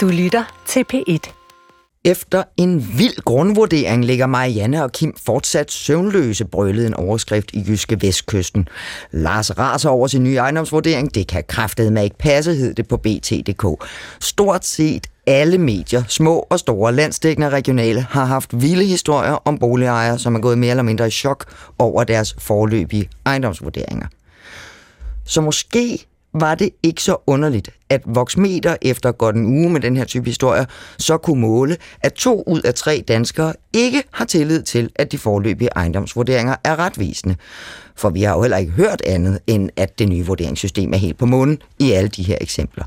Du lytter til P1. Efter en vild grundvurdering ligger Marianne og Kim fortsat søvnløse, brølede en overskrift i Jyske Vestkysten. Lars raser over sin nye ejendomsvurdering. Det kan kraftet med ikke passe, hed det på BT.dk. Stort set alle medier, små og store, landstækkende og regionale, har haft vilde historier om boligejere, som er gået mere eller mindre i chok over deres forløbige ejendomsvurderinger. Så måske var det ikke så underligt, at Voxmeter efter godt en uge med den her type historier, så kunne måle, at to ud af tre danskere ikke har tillid til, at de forløbige ejendomsvurderinger er retvisende. For vi har jo heller ikke hørt andet, end at det nye vurderingssystem er helt på månen i alle de her eksempler.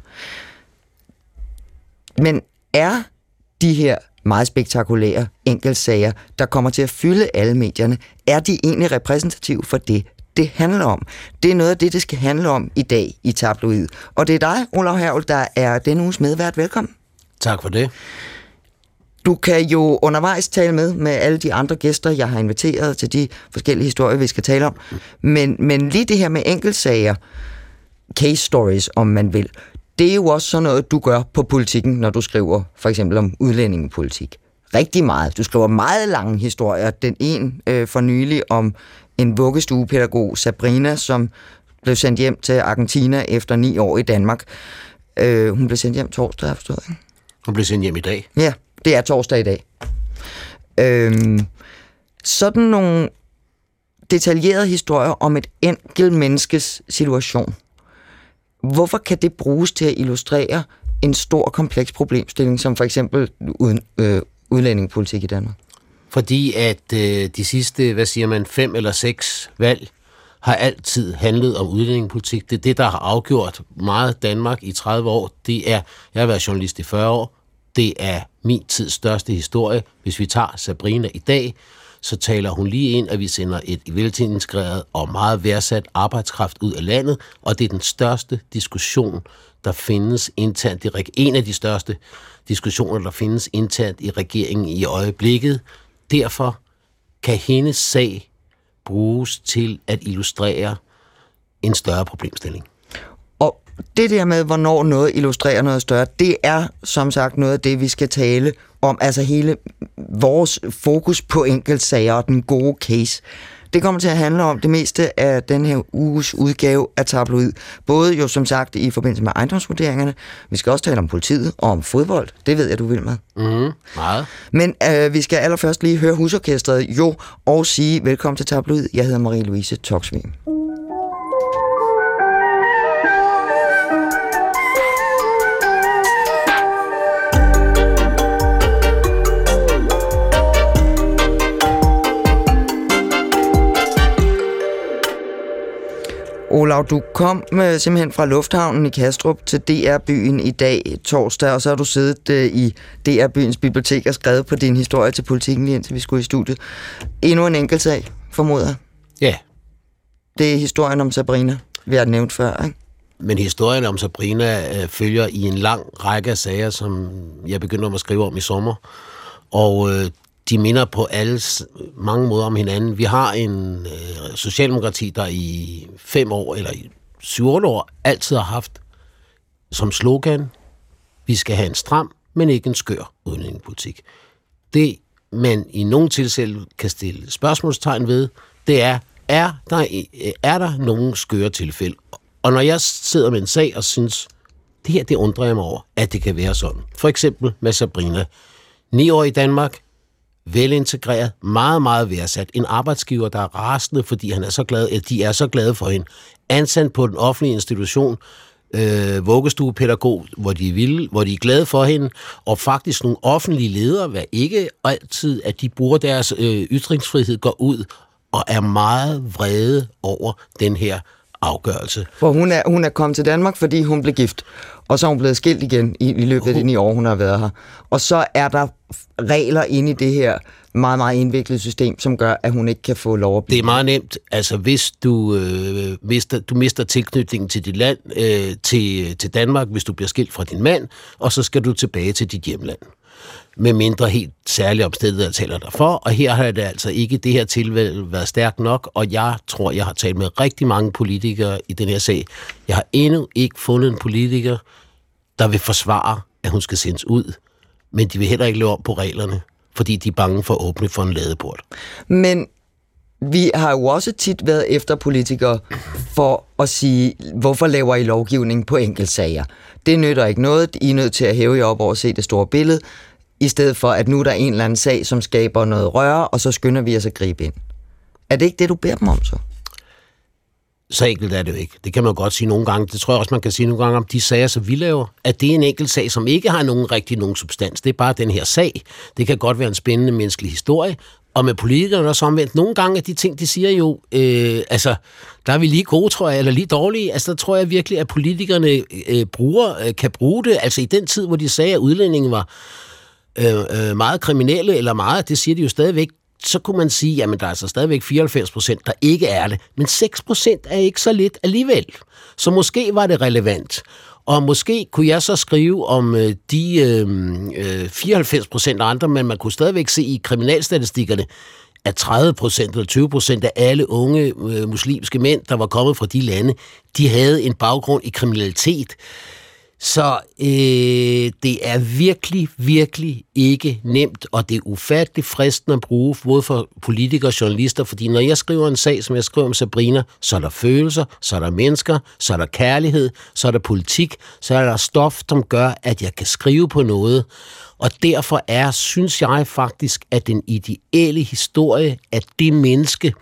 Men er de her meget spektakulære enkeltsager, der kommer til at fylde alle medierne, er de egentlig repræsentative for det, det handler om. Det er noget af det, det skal handle om i dag i Tabloid. Og det er dig, Olav Hervel, der er denne uges medvært. Velkommen. Tak for det. Du kan jo undervejs tale med med alle de andre gæster, jeg har inviteret til de forskellige historier, vi skal tale om. Men, men lige det her med enkeltsager, case stories, om man vil, det er jo også sådan noget, du gør på politikken, når du skriver for eksempel om udlændingepolitik. Rigtig meget. Du skriver meget lange historier. Den en øh, for nylig om en vuggestuepædagog, Sabrina, som blev sendt hjem til Argentina efter ni år i Danmark. Øh, hun blev sendt hjem torsdag, jeg forstået, ikke? Hun blev sendt hjem i dag. Ja, det er torsdag i dag. Øh, sådan nogle detaljerede historier om et enkelt menneskes situation. Hvorfor kan det bruges til at illustrere en stor kompleks problemstilling, som for eksempel uden, øh, udlændingepolitik i Danmark? Fordi at øh, de sidste, hvad siger man, fem eller seks valg har altid handlet om udlændingepolitik. Det er det, der har afgjort meget Danmark i 30 år. Det er, jeg har været journalist i 40 år, det er min tids største historie. Hvis vi tager Sabrina i dag, så taler hun lige ind, at vi sender et velintegreret og meget værdsat arbejdskraft ud af landet, og det er den største diskussion, der findes internt i en af de største diskussioner, der findes internt i regeringen i øjeblikket. Derfor kan hendes sag bruges til at illustrere en større problemstilling. Og det der med, hvornår noget illustrerer noget større, det er som sagt noget af det, vi skal tale om. Altså hele vores fokus på enkeltsager og den gode case. Det kommer til at handle om det meste af den her uges udgave af Tabloid. Både jo som sagt i forbindelse med ejendomsvurderingerne. Vi skal også tale om politiet og om fodbold. Det ved jeg, du vil med. Mm, meget. Men øh, vi skal allerførst lige høre husorkestret jo og sige velkommen til Tabloid. Jeg hedder Marie-Louise Toksvig. Olav, du kom med, simpelthen fra Lufthavnen i Kastrup til DR-byen i dag, torsdag, og så har du siddet uh, i DR-byens bibliotek og skrevet på din historie til politikken lige indtil vi skulle i studiet. Endnu en enkelt sag, formoder Ja. Det er historien om Sabrina, vi har nævnt før, ikke? Men historien om Sabrina øh, følger i en lang række af sager, som jeg begyndte at skrive om i sommer. Og øh, de minder på alle mange måder om hinanden. Vi har en øh, socialdemokrati, der i fem år, eller i syv år, altid har haft som slogan, vi skal have en stram, men ikke en skør udlændingepolitik. Det, man i nogle tilfælde kan stille spørgsmålstegn ved, det er, er der, øh, er der nogen skøre tilfælde? Og når jeg sidder med en sag og synes, det her, det undrer jeg mig over, at det kan være sådan. For eksempel med Sabrina. Ni år i Danmark, velintegreret, meget, meget værdsat. En arbejdsgiver, der er rasende, fordi han er så glad, eller de er så glade for hende. Ansat på den offentlige institution, øh, vuggestuepædagog, hvor de, vil, hvor de er glade for hende, og faktisk nogle offentlige ledere, hvad ikke altid, at de bruger deres øh, ytringsfrihed, går ud og er meget vrede over den her afgørelse. For hun er, hun er kommet til Danmark, fordi hun blev gift, og så er hun blevet skilt igen i, i løbet af de ni år, hun har været her. Og så er der regler inde i det her meget, meget indviklet system, som gør, at hun ikke kan få lov at blive. Det er meget nemt. Altså, hvis du, øh, mister, du mister tilknytningen til dit land, øh, til, til Danmark, hvis du bliver skilt fra din mand, og så skal du tilbage til dit hjemland med mindre helt særlige omstændigheder taler derfor, og her har det altså ikke det her tilfælde været stærkt nok, og jeg tror, jeg har talt med rigtig mange politikere i den her sag. Jeg har endnu ikke fundet en politiker, der vil forsvare at hun skal sendes ud, men de vil heller ikke leve om på reglerne, fordi de er bange for at åbne for en ladeport. Men vi har jo også tit været efter politikere for at sige, hvorfor laver I lovgivning på enkeltsager? Det nytter ikke noget. I er nødt til at hæve jer op over at se det store billede, i stedet for, at nu er der en eller anden sag, som skaber noget røre, og så skynder vi os at gribe ind. Er det ikke det, du beder dem om så? Så enkelt er det jo ikke. Det kan man godt sige nogle gange. Det tror jeg også, man kan sige nogle gange om de sager, som vi laver. At det er en enkelt sag, som ikke har nogen rigtig nogen substans. Det er bare den her sag. Det kan godt være en spændende menneskelig historie, og med politikerne også omvendt, nogle gange er de ting, de siger jo, øh, altså, der er vi lige gode, tror jeg, eller lige dårlige. Altså, der tror jeg virkelig, at politikerne øh, øh bruger, øh, kan bruge det. Altså, i den tid, hvor de sagde, at udlændingen var øh, øh, meget kriminelle, eller meget, det siger de jo stadigvæk, så kunne man sige, jamen der er altså stadigvæk 94 procent, der ikke er det. Men 6 procent er ikke så lidt alligevel. Så måske var det relevant. Og måske kunne jeg så skrive om øh, de øh, 94 øh, procent andre, men man kunne stadigvæk se i kriminalstatistikkerne, at 30 procent eller 20 procent af alle unge øh, muslimske mænd, der var kommet fra de lande, de havde en baggrund i kriminalitet. Så øh, det er virkelig, virkelig ikke nemt, og det er ufatteligt fristende at bruge, både for politikere og journalister, fordi når jeg skriver en sag, som jeg skriver om Sabrina, så er der følelser, så er der mennesker, så er der kærlighed, så er der politik, så er der stof, som gør, at jeg kan skrive på noget. Og derfor er, synes jeg faktisk, at den ideelle historie er det menneske,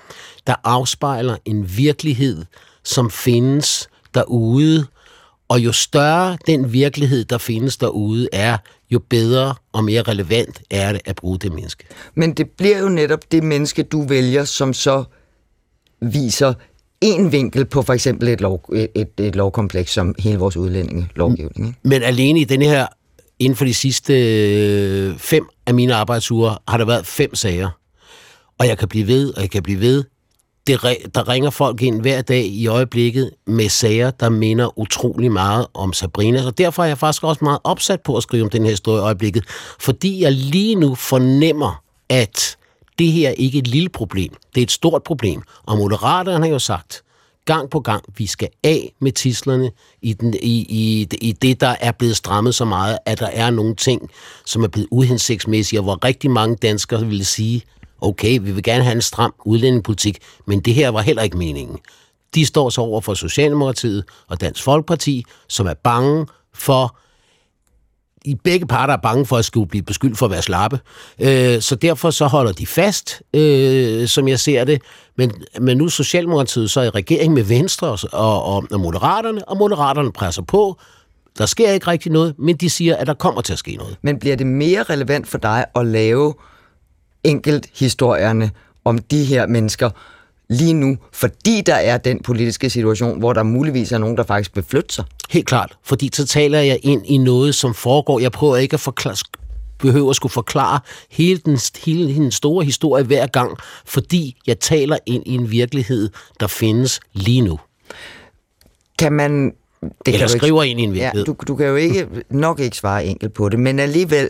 der afspejler en virkelighed, som findes derude, og jo større den virkelighed, der findes derude, er, jo bedre og mere relevant er det at bruge det menneske. Men det bliver jo netop det menneske, du vælger, som så viser en vinkel på for eksempel et, lov, et, et, lovkompleks som hele vores udlændingelovgivning. Ikke? Men alene i denne her, inden for de sidste øh, fem af mine arbejdsuger, har der været fem sager. Og jeg kan blive ved, og jeg kan blive ved det, der ringer folk ind hver dag i øjeblikket med sager, der minder utrolig meget om Sabrina. Og derfor er jeg faktisk også meget opsat på at skrive om den her historie i øjeblikket, fordi jeg lige nu fornemmer, at det her ikke er et lille problem. Det er et stort problem. Og Moderaterne har jo sagt, gang på gang, vi skal af med tislerne i, den, i, i, i det, der er blevet strammet så meget, at der er nogle ting, som er blevet uhensigtsmæssige, og hvor rigtig mange danskere ville sige, okay, vi vil gerne have en stram udlændingepolitik, men det her var heller ikke meningen. De står så over for Socialdemokratiet og Dansk Folkeparti, som er bange for, i begge parter er bange for at skulle blive beskyldt for at være slappe. Øh, så derfor så holder de fast, øh, som jeg ser det. Men, men nu er Socialdemokratiet så i regering med Venstre og, og, og Moderaterne, og Moderaterne presser på. Der sker ikke rigtig noget, men de siger, at der kommer til at ske noget. Men bliver det mere relevant for dig at lave enkelt historierne om de her mennesker lige nu, fordi der er den politiske situation, hvor der muligvis er nogen, der faktisk vil flytte sig? Helt klart, fordi så taler jeg ind i noget, som foregår. Jeg prøver ikke at forklare, behøver at skulle forklare hele den, hele den store historie hver gang, fordi jeg taler ind i en virkelighed, der findes lige nu. Kan man... Det Eller kan skriver ikke, ind i en virkelighed. Ja, du, du kan jo ikke nok ikke svare enkelt på det, men alligevel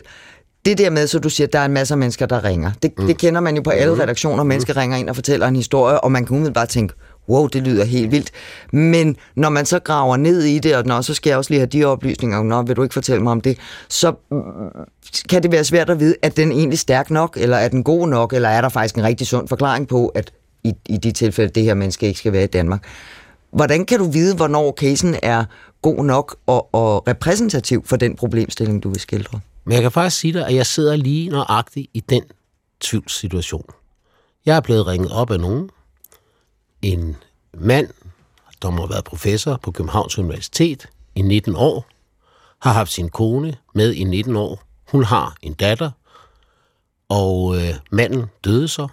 det der med, så du siger, at der er en masse mennesker, der ringer. Det, mm. det kender man jo på alle mm. redaktioner. Mennesker mm. ringer ind og fortæller en historie, og man kan umiddelbart tænke, wow, det lyder helt vildt. Men når man så graver ned i det, og når så skal jeg også lige have de oplysninger, nå, vil du ikke fortælle mig om det, så mm, kan det være svært at vide, at den egentlig stærk nok, eller er den god nok, eller er der faktisk en rigtig sund forklaring på, at i, i de tilfælde, det her menneske ikke skal være i Danmark. Hvordan kan du vide, hvornår casen er god nok og, og repræsentativ for den problemstilling, du vil skildre? Men jeg kan faktisk sige dig, at jeg sidder lige nøjagtigt i den tvivlssituation. Jeg er blevet ringet op af nogen. En mand, der må have været professor på Københavns Universitet i 19 år, har haft sin kone med i 19 år. Hun har en datter, og øh, manden døde så.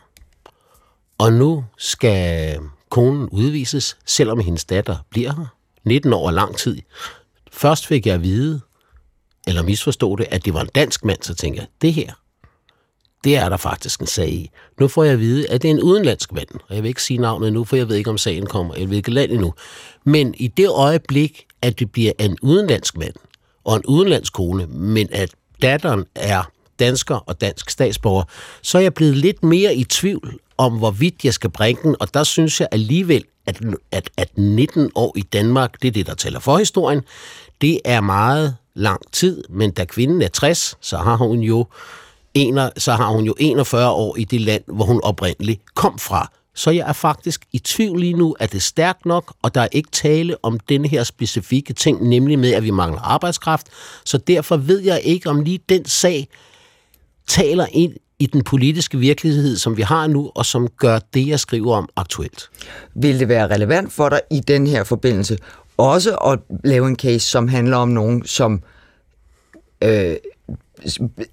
Og nu skal konen udvises, selvom hendes datter bliver her. 19 år er lang tid. Først fik jeg at vide, eller misforstå det, at det var en dansk mand, så tænker jeg, det her, det er der faktisk en sag i. Nu får jeg at vide, at det er en udenlandsk mand, og jeg vil ikke sige navnet nu, for jeg ved ikke, om sagen kommer, eller ved land endnu. Men i det øjeblik, at det bliver en udenlandsk mand og en udenlandsk kone, men at datteren er dansker og dansk statsborger, så er jeg blevet lidt mere i tvivl om, hvorvidt jeg skal bringe den, og der synes jeg alligevel, at, at, at 19 år i Danmark, det er det, der tæller for historien, det er meget lang tid, men da kvinden er 60, så har hun jo, en, så har hun jo 41 år i det land, hvor hun oprindeligt kom fra. Så jeg er faktisk i tvivl lige nu, at det er stærkt nok, og der er ikke tale om denne her specifikke ting, nemlig med, at vi mangler arbejdskraft. Så derfor ved jeg ikke, om lige den sag taler ind i den politiske virkelighed, som vi har nu, og som gør det, jeg skriver om, aktuelt. Vil det være relevant for dig i den her forbindelse også at lave en case, som handler om nogen, som øh,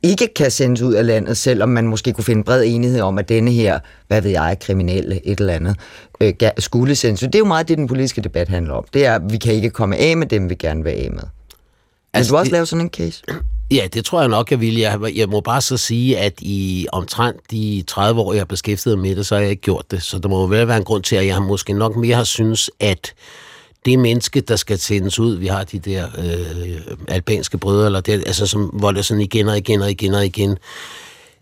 ikke kan sendes ud af landet, selvom man måske kunne finde bred enighed om, at denne her, hvad ved jeg, kriminelle, et eller andet, øh, skulle sendes ud. Det er jo meget det, den politiske debat handler om. Det er, at vi kan ikke komme af med dem, vi gerne vil af med. Altså, vil du også det, lave sådan en case? Ja, det tror jeg nok, jeg vil. Jeg, jeg må bare så sige, at i omtrent de 30 år, jeg har beskæftiget med det, så har jeg ikke gjort det. Så der må jo være en grund til, at jeg måske nok mere har synes, at det menneske, der skal sendes ud, vi har de der øh, albanske brødre, eller det, altså, som volder sådan igen og igen og igen og igen,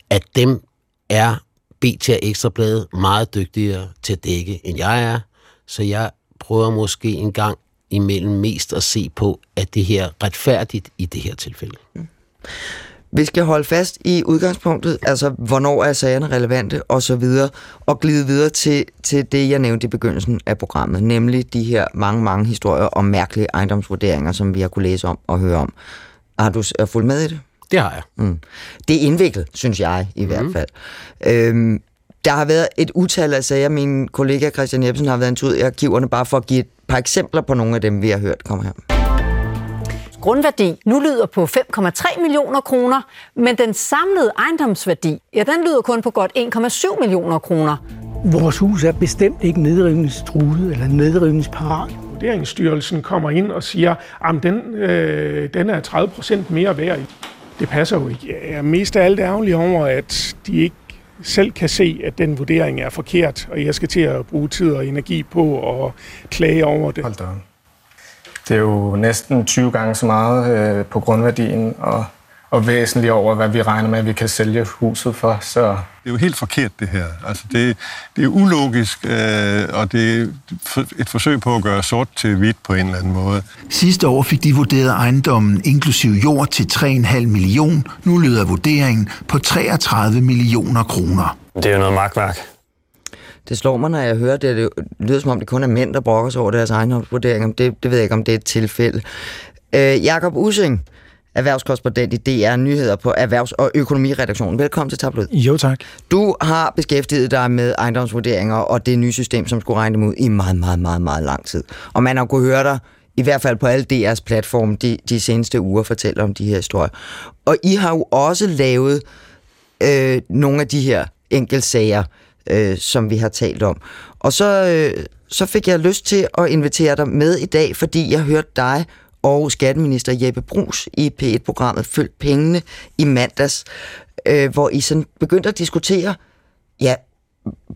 at dem er BT Ekstrabladet meget dygtigere til at dække, end jeg er. Så jeg prøver måske en gang imellem mest at se på, at det her retfærdigt i det her tilfælde. Mm. Vi skal holde fast i udgangspunktet, altså hvornår er sagerne relevante og så videre, og glide videre til, til det, jeg nævnte i begyndelsen af programmet, nemlig de her mange, mange historier om mærkelige ejendomsvurderinger, som vi har kunne læse om og høre om. Har du fulgt med i det? Det har jeg. Mm. Det er indviklet, synes jeg i mm. hvert fald. Øhm, der har været et utal af sager. Min kollega Christian Jebsen har været en tur i arkiverne, bare for at give et par eksempler på nogle af dem, vi har hørt komme her grundværdi nu lyder på 5,3 millioner kroner, men den samlede ejendomsværdi, ja, den lyder kun på godt 1,7 millioner kroner. Vores hus er bestemt ikke nedrivningstruet eller nedrivningsparat. Vurderingsstyrelsen kommer ind og siger, at den, øh, den er 30 procent mere værd. Det passer jo ikke. Jeg er mest af alt ærgerlig over, at de ikke selv kan se, at den vurdering er forkert, og jeg skal til at bruge tid og energi på at klage over det. Hold da. Det er jo næsten 20 gange så meget øh, på grundværdien, og, og væsentligt over, hvad vi regner med, at vi kan sælge huset for. Så det er jo helt forkert, det her. Altså, det, det er ulogisk, øh, og det er et forsøg på at gøre sort til hvidt på en eller anden måde. Sidste år fik de vurderet ejendommen inklusiv jord til 3,5 million. Nu lyder vurderingen på 33 millioner kroner. Det er jo noget magtværk. Det slår mig, når jeg hører det. Det lyder som om, det kun er mænd, der brokker sig over deres ejendomsvurderinger. Det, det ved jeg ikke, om det er et tilfælde. Øh, Jakob Using, erhvervskorrespondent i DR Nyheder på Erhvervs- og Økonomiredaktionen. Velkommen til Tablet. Jo, tak. Du har beskæftiget dig med ejendomsvurderinger og det nye system, som skulle regne dem ud i meget, meget, meget, meget lang tid. Og man har kunnet høre dig i hvert fald på alle DR's platforme de, de seneste uger fortælle om de her historier. Og I har jo også lavet øh, nogle af de her enkeltsager, øh, som vi har talt om. Og så, øh, så fik jeg lyst til at invitere dig med i dag, fordi jeg hørte dig og skatteminister Jeppe Brugs i P1-programmet Følg pengene i mandags, øh, hvor I sådan begyndte at diskutere, ja,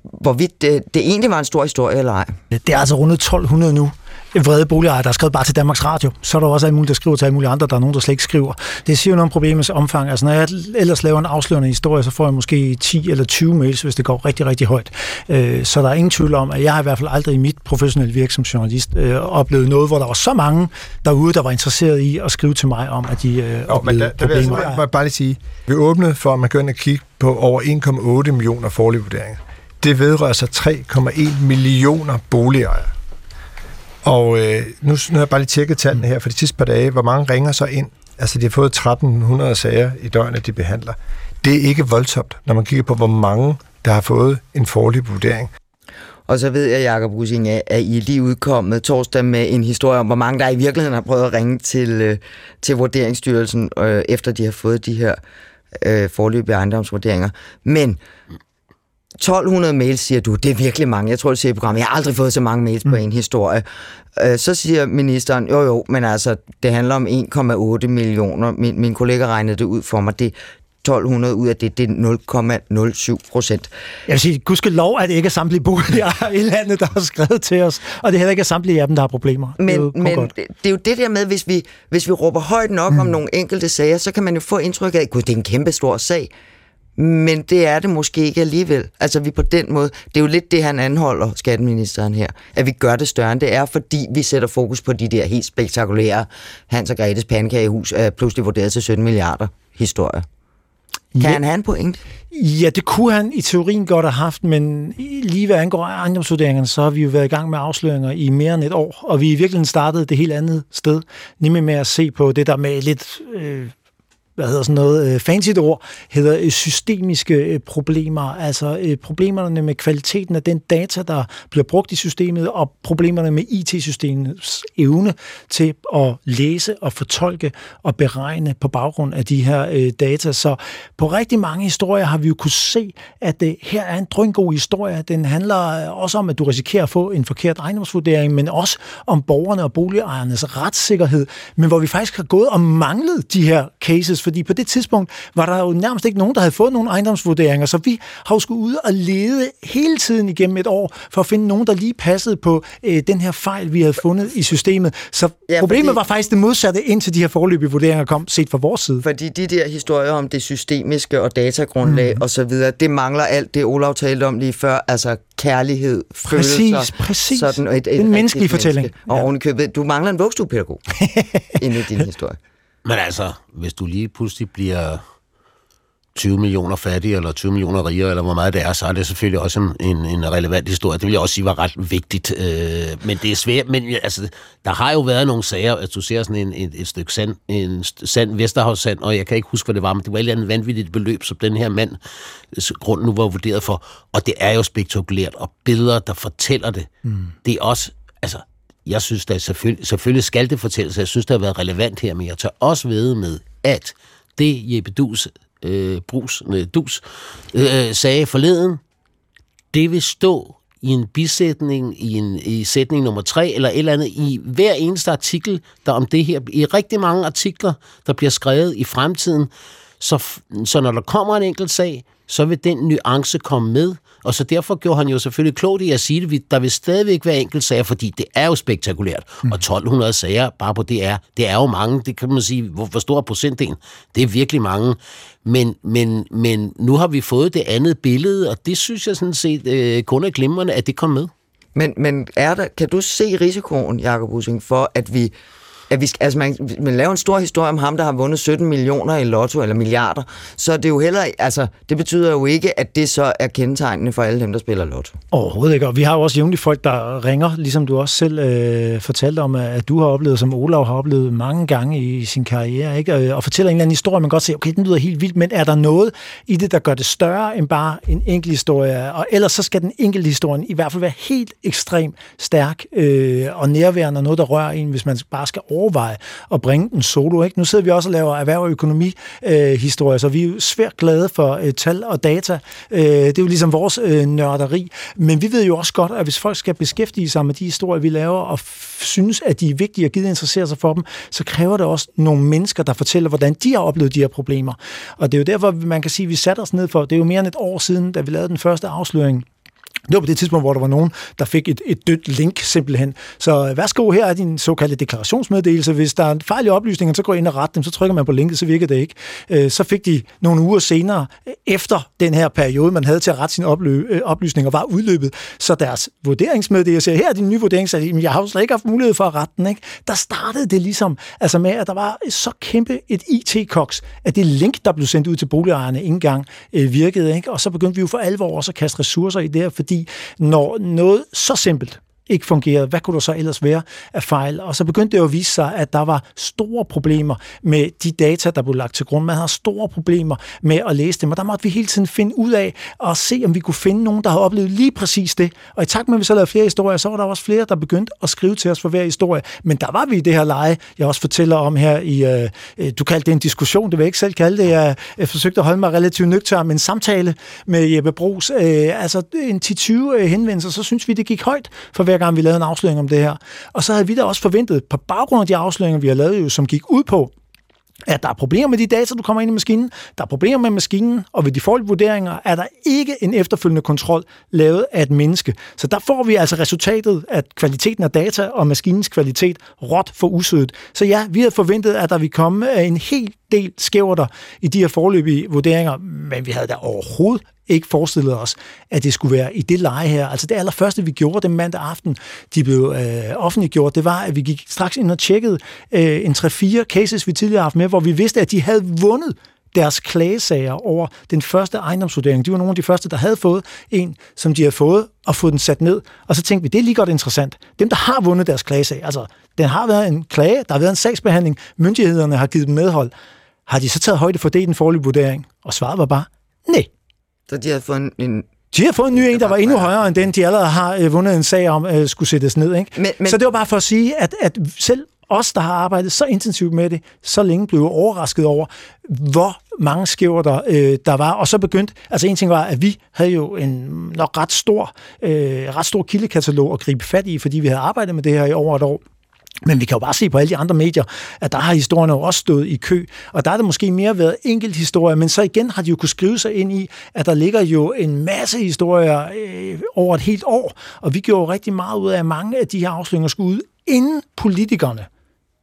hvorvidt det, det egentlig var en stor historie eller ej. Det er altså rundet 1200 nu vrede boligejere, der er skrevet bare til Danmarks Radio. Så er der også alle mulige, der skriver til alle mulige andre. Der er nogen, der slet ikke skriver. Det siger jo noget om problemets omfang. Altså, når jeg ellers laver en afslørende historie, så får jeg måske 10 eller 20 mails, hvis det går rigtig, rigtig højt. Øh, så der er ingen tvivl om, at jeg har i hvert fald aldrig i mit professionelle virke som journalist øh, oplevet noget, hvor der var så mange derude, der var interesseret i at skrive til mig om, at de øh, oplevede men der, der problemer. Jeg, jeg bare lige sige, vi åbnede for, at man kan kigge på over 1,8 millioner forlige vurderinger. Det vedrører sig 3,1 millioner boligejere. Og øh, nu, nu har jeg bare lige tjekket tallene her for de sidste par dage. Hvor mange ringer så ind? Altså, de har fået 1300 sager i døgnet, de behandler. Det er ikke voldsomt, når man kigger på, hvor mange, der har fået en forlig vurdering. Og så ved jeg, Jacob Rusing, at I lige udkommet torsdag med en historie om, hvor mange der i virkeligheden har prøvet at ringe til, øh, til Vurderingsstyrelsen, øh, efter de har fået de her øh, forløbige ejendomsvurderinger. Men 1200 mails, siger du, det er virkelig mange. Jeg tror, du siger i programmet, jeg har aldrig fået så mange mails mm. på en historie. Øh, så siger ministeren, jo jo, men altså, det handler om 1,8 millioner. Min, min kollega regnede det ud for mig. Det, 1200 ud af det, det er 0,07 procent. Jeg vil sige, gudske lov, at det ikke er samtlige boligere i landet, der har skrevet til os, og det er heller ikke samtlige af dem, der har problemer. Men, det, er men godt. det er jo det der med, hvis vi, hvis vi råber højt nok mm. om nogle enkelte sager, så kan man jo få indtryk af, at det er en kæmpe stor sag. Men det er det måske ikke alligevel. Altså vi på den måde, det er jo lidt det, han anholder, skatteministeren her, at vi gør det større end det er, fordi vi sætter fokus på de der helt spektakulære Hans og Gretes pandekagehus, er pludselig vurderet til 17 milliarder historier. Kan ja. han have en point? Ja, det kunne han i teorien godt have haft, men lige hvad angår ejendomsvurderingerne, så har vi jo været i gang med afsløringer i mere end et år, og vi i virkeligheden startede det helt andet sted, nemlig med at se på det, der med lidt øh, hvad hedder sådan noget, øh, fancy ord, hedder øh, systemiske øh, problemer, altså problemerne med kvaliteten af den data, der bliver brugt i systemet, og problemerne med IT-systemets evne til at læse og fortolke og beregne på baggrund af de her data. Så på rigtig mange historier har vi jo kunne se, at det her er en drøngod historie. Den handler også om, at du risikerer at få en forkert ejendomsvurdering, men også om borgerne og boligejernes retssikkerhed, men hvor vi faktisk har gået og manglet de her cases, fordi på det tidspunkt var der jo nærmest ikke nogen, der havde fået nogle ejendomsvurderinger, så vi har jo skulle ud og lede hele tiden igennem et år for at finde nogen, der lige passede på øh, den her fejl, vi havde fundet i systemet. Så ja, problemet fordi, var faktisk det modsatte, indtil de her forløbige vurderinger kom, set fra vores side. Fordi de der historier om det systemiske og datagrundlag mm. osv., det mangler alt det, Olav talte om lige før, altså kærlighed, følelser. Præcis, præcis. Sådan, et, et, en menneskelig fortælling. Menneske. Og ja. ovenikøbet, du mangler en vugstuepædagog inde i din historie. Men altså, hvis du lige pludselig bliver 20 millioner fattige, eller 20 millioner rigere, eller hvor meget det er, så er det selvfølgelig også en, en, en relevant historie. Det vil jeg også sige var ret vigtigt. Øh, men det er svært. Men altså, der har jo været nogle sager, at du ser sådan en, et, et stykke sand, en sand, Vesterhavssand, og jeg kan ikke huske, hvad det var, men det var et eller andet vanvittigt beløb, som den her mand grund nu var vurderet for. Og det er jo spektakulært, og billeder, der fortæller det, mm. det er også, altså, jeg synes da selvfølgelig, selvfølgelig skal det fortælles, jeg synes, det har været relevant her, men jeg tør også ved med, at det Jeppe Dus, øh, Brus, øh, Dus øh, sagde forleden, det vil stå i en bisætning, i, en, i sætning nummer tre, eller et eller andet, i hver eneste artikel, der om det her, i rigtig mange artikler, der bliver skrevet i fremtiden, så, så når der kommer en enkelt sag, så vil den nuance komme med, og så derfor gjorde han jo selvfølgelig klogt i at sige det, der vil stadigvæk være enkelt sager, fordi det er jo spektakulært. Mm. Og 1200 sager bare på DR, det er jo mange, det kan man sige, hvor, hvor stor procentdelen, det er virkelig mange. Men, men, men nu har vi fået det andet billede, og det synes jeg sådan set øh, kun er glimrende, at det kom med. Men, men er der, kan du se risikoen, Jacob Husing, for at vi at vi skal, altså man, man laver en stor historie om ham, der har vundet 17 millioner i lotto, eller milliarder, så det er jo heller, altså, det betyder jo ikke, at det så er kendetegnende for alle dem, der spiller lotto. Overhovedet ikke, og vi har jo også jævnligt folk, der ringer, ligesom du også selv øh, fortalte om, at du har oplevet, som Olav har oplevet mange gange i sin karriere, ikke? Øh, og fortæller en eller anden historie, man kan godt se, okay, den lyder helt vildt, men er der noget i det, der gør det større end bare en enkelt historie, og ellers så skal den enkelte historie i hvert fald være helt ekstremt stærk øh, og nærværende, og noget, der rører en, hvis man bare skal overveje at bringe den solo. Ikke? Nu sidder vi også og laver erhverv- og økonomihistorier, øh, så vi er jo svært glade for øh, tal og data. Øh, det er jo ligesom vores øh, nørderi. Men vi ved jo også godt, at hvis folk skal beskæftige sig med de historier, vi laver, og synes, at de er vigtige og gider interessere sig for dem, så kræver det også nogle mennesker, der fortæller, hvordan de har oplevet de her problemer. Og det er jo derfor, man kan sige, at vi satte os ned for, det er jo mere end et år siden, da vi lavede den første afsløring det var på det tidspunkt, hvor der var nogen, der fik et, et dødt link simpelthen. Så øh, værsgo, her er din såkaldte deklarationsmeddelelse. Hvis der er en fejl i oplysningen, så går ind og ret dem, så trykker man på linket, så virker det ikke. Øh, så fik de nogle uger senere, efter den her periode, man havde til at rette sine oplø- øh, oplysninger, var udløbet. Så deres vurderingsmeddelelse, her er din nye vurdering, så jeg har jo slet ikke haft mulighed for at rette den. Ikke? Der startede det ligesom altså med, at der var så kæmpe et IT-koks, at det link, der blev sendt ud til boligejerne, ikke engang øh, virkede. Ikke? Og så begyndte vi jo for alvor også at kaste ressourcer i det fordi når noget så simpelt ikke fungerede, hvad kunne der så ellers være af fejl? Og så begyndte det jo at vise sig, at der var store problemer med de data, der blev lagt til grund. Man havde store problemer med at læse dem, og der måtte vi hele tiden finde ud af og se, om vi kunne finde nogen, der havde oplevet lige præcis det. Og i takt med, at vi så lavede flere historier, så var der også flere, der begyndte at skrive til os for hver historie. Men der var vi i det her leje, jeg også fortæller om her i, øh, øh du kaldte det en diskussion, det vil jeg ikke selv kalde det. Jeg, jeg forsøgte at holde mig relativt nøgtern, men en samtale med Jeppe Brugs, øh, altså en 10-20 øh, henvendelser, så synes vi, det gik højt for hver gang vi lavede en afsløring om det her. Og så havde vi da også forventet, på baggrund af de afsløringer, vi har lavet, jo, som gik ud på, at der er problemer med de data, du kommer ind i maskinen, der er problemer med maskinen, og ved de forlige vurderinger er der ikke en efterfølgende kontrol lavet af et menneske. Så der får vi altså resultatet, at kvaliteten af data og maskinens kvalitet råt for usødet. Så ja, vi havde forventet, at der ville komme øh, en helt del skæver i de her forløbige vurderinger, men vi havde da overhovedet ikke forestillet os, at det skulle være i det leje her. Altså det allerførste, vi gjorde den mandag aften, de blev øh, offentliggjort, det var, at vi gik straks ind og tjekkede øh, en 3-4 cases, vi tidligere har haft med, hvor vi vidste, at de havde vundet deres klagesager over den første ejendomsvurdering. De var nogle af de første, der havde fået en, som de havde fået, og fået den sat ned. Og så tænkte vi, det er lige godt interessant. Dem, der har vundet deres klagesag, altså den har været en klage, der har været en sagsbehandling, myndighederne har givet dem medhold. Har de så taget højde for det i den forløbige vurdering? Og svaret var bare, nej. Så de har fået en, en de har fået en ny en, der var endnu højere end den, de allerede har øh, vundet en sag om, øh, skulle sættes ned. Ikke? Men, men... Så det var bare for at sige, at, at selv os, der har arbejdet så intensivt med det, så længe blev overrasket over, hvor mange skæver der, øh, der var. Og så begyndte, altså en ting var, at vi havde jo en nok ret stor, øh, ret stor kildekatalog at gribe fat i, fordi vi havde arbejdet med det her i over et år. Men vi kan jo bare se på alle de andre medier, at der har historierne jo også stået i kø, og der har det måske mere været enkelt historie, men så igen har de jo kunne skrive sig ind i, at der ligger jo en masse historier øh, over et helt år, og vi gjorde rigtig meget ud af, at mange af de her afsløringer skulle ud, inden politikerne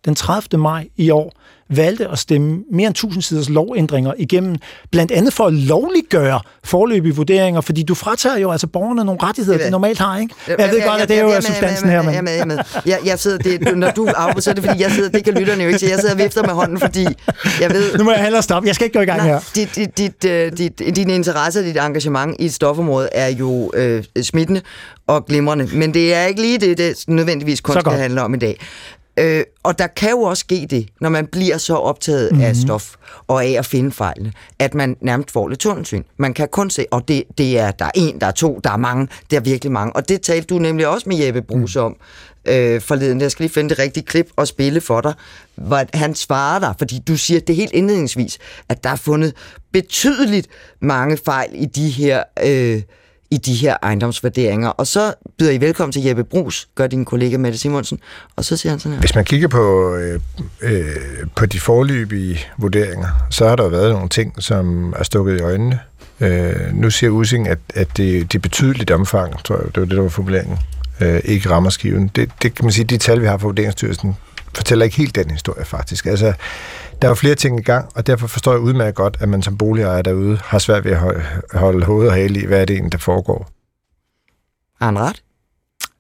den 30. maj i år valgte at stemme mere end 1000 siders lovændringer igennem, blandt andet for at lovliggøre forløbige vurderinger, fordi du fratager jo altså borgerne nogle rettigheder, de normalt har, ikke? Jeg, jeg ved godt, at det er jo substansen her, men... Jeg, jeg, jeg sidder, det, når du afbryder, så er det, fordi jeg sidder, det kan lytterne jo ikke til, jeg sidder og vifter med hånden, fordi jeg ved... Nu må jeg hellere stoppe, jeg skal ikke gå i gang nej, her. Dit, dit, dit, øh, dit, din interesse og dit engagement i et stofområde er jo øh, smittende og glimrende, men det er ikke lige det, det nødvendigvis kun skal handle om i dag. Øh, og der kan jo også ske det, når man bliver så optaget mm-hmm. af mhm. stof og af at finde fejlene, at man nærmest får lidt tunnelsyn. Man kan kun se, og det, det er, der er en, der er to, der er mange, der er virkelig mange. Og det talte du nemlig også med Jeppe Brugs om øh, forleden. Jeg skal lige finde det rigtige klip og spille for dig, hvor han svarer dig, fordi du siger det helt indledningsvis, at der er fundet betydeligt mange fejl i de her... Øh, i de her ejendomsvurderinger. Og så byder I velkommen til Jeppe Brus, gør din kollega Mette Simonsen, og så siger han sådan her. Hvis man kigger på, øh, øh, på de forløbige vurderinger, så har der været nogle ting, som er stukket i øjnene. Øh, nu siger Using, at, at det, det betydeligt omfang, tror jeg, det var det, der var formuleringen, øh, ikke rammer skiven. Det, det kan man sige, de tal, vi har fra Vurderingsstyrelsen, fortæller ikke helt den historie faktisk. Altså, der er jo flere ting i gang, og derfor forstår jeg udmærket godt, at man som boligejer derude har svært ved at holde hovedet og hale i, hvad er det egentlig, der foregår. Har han ret?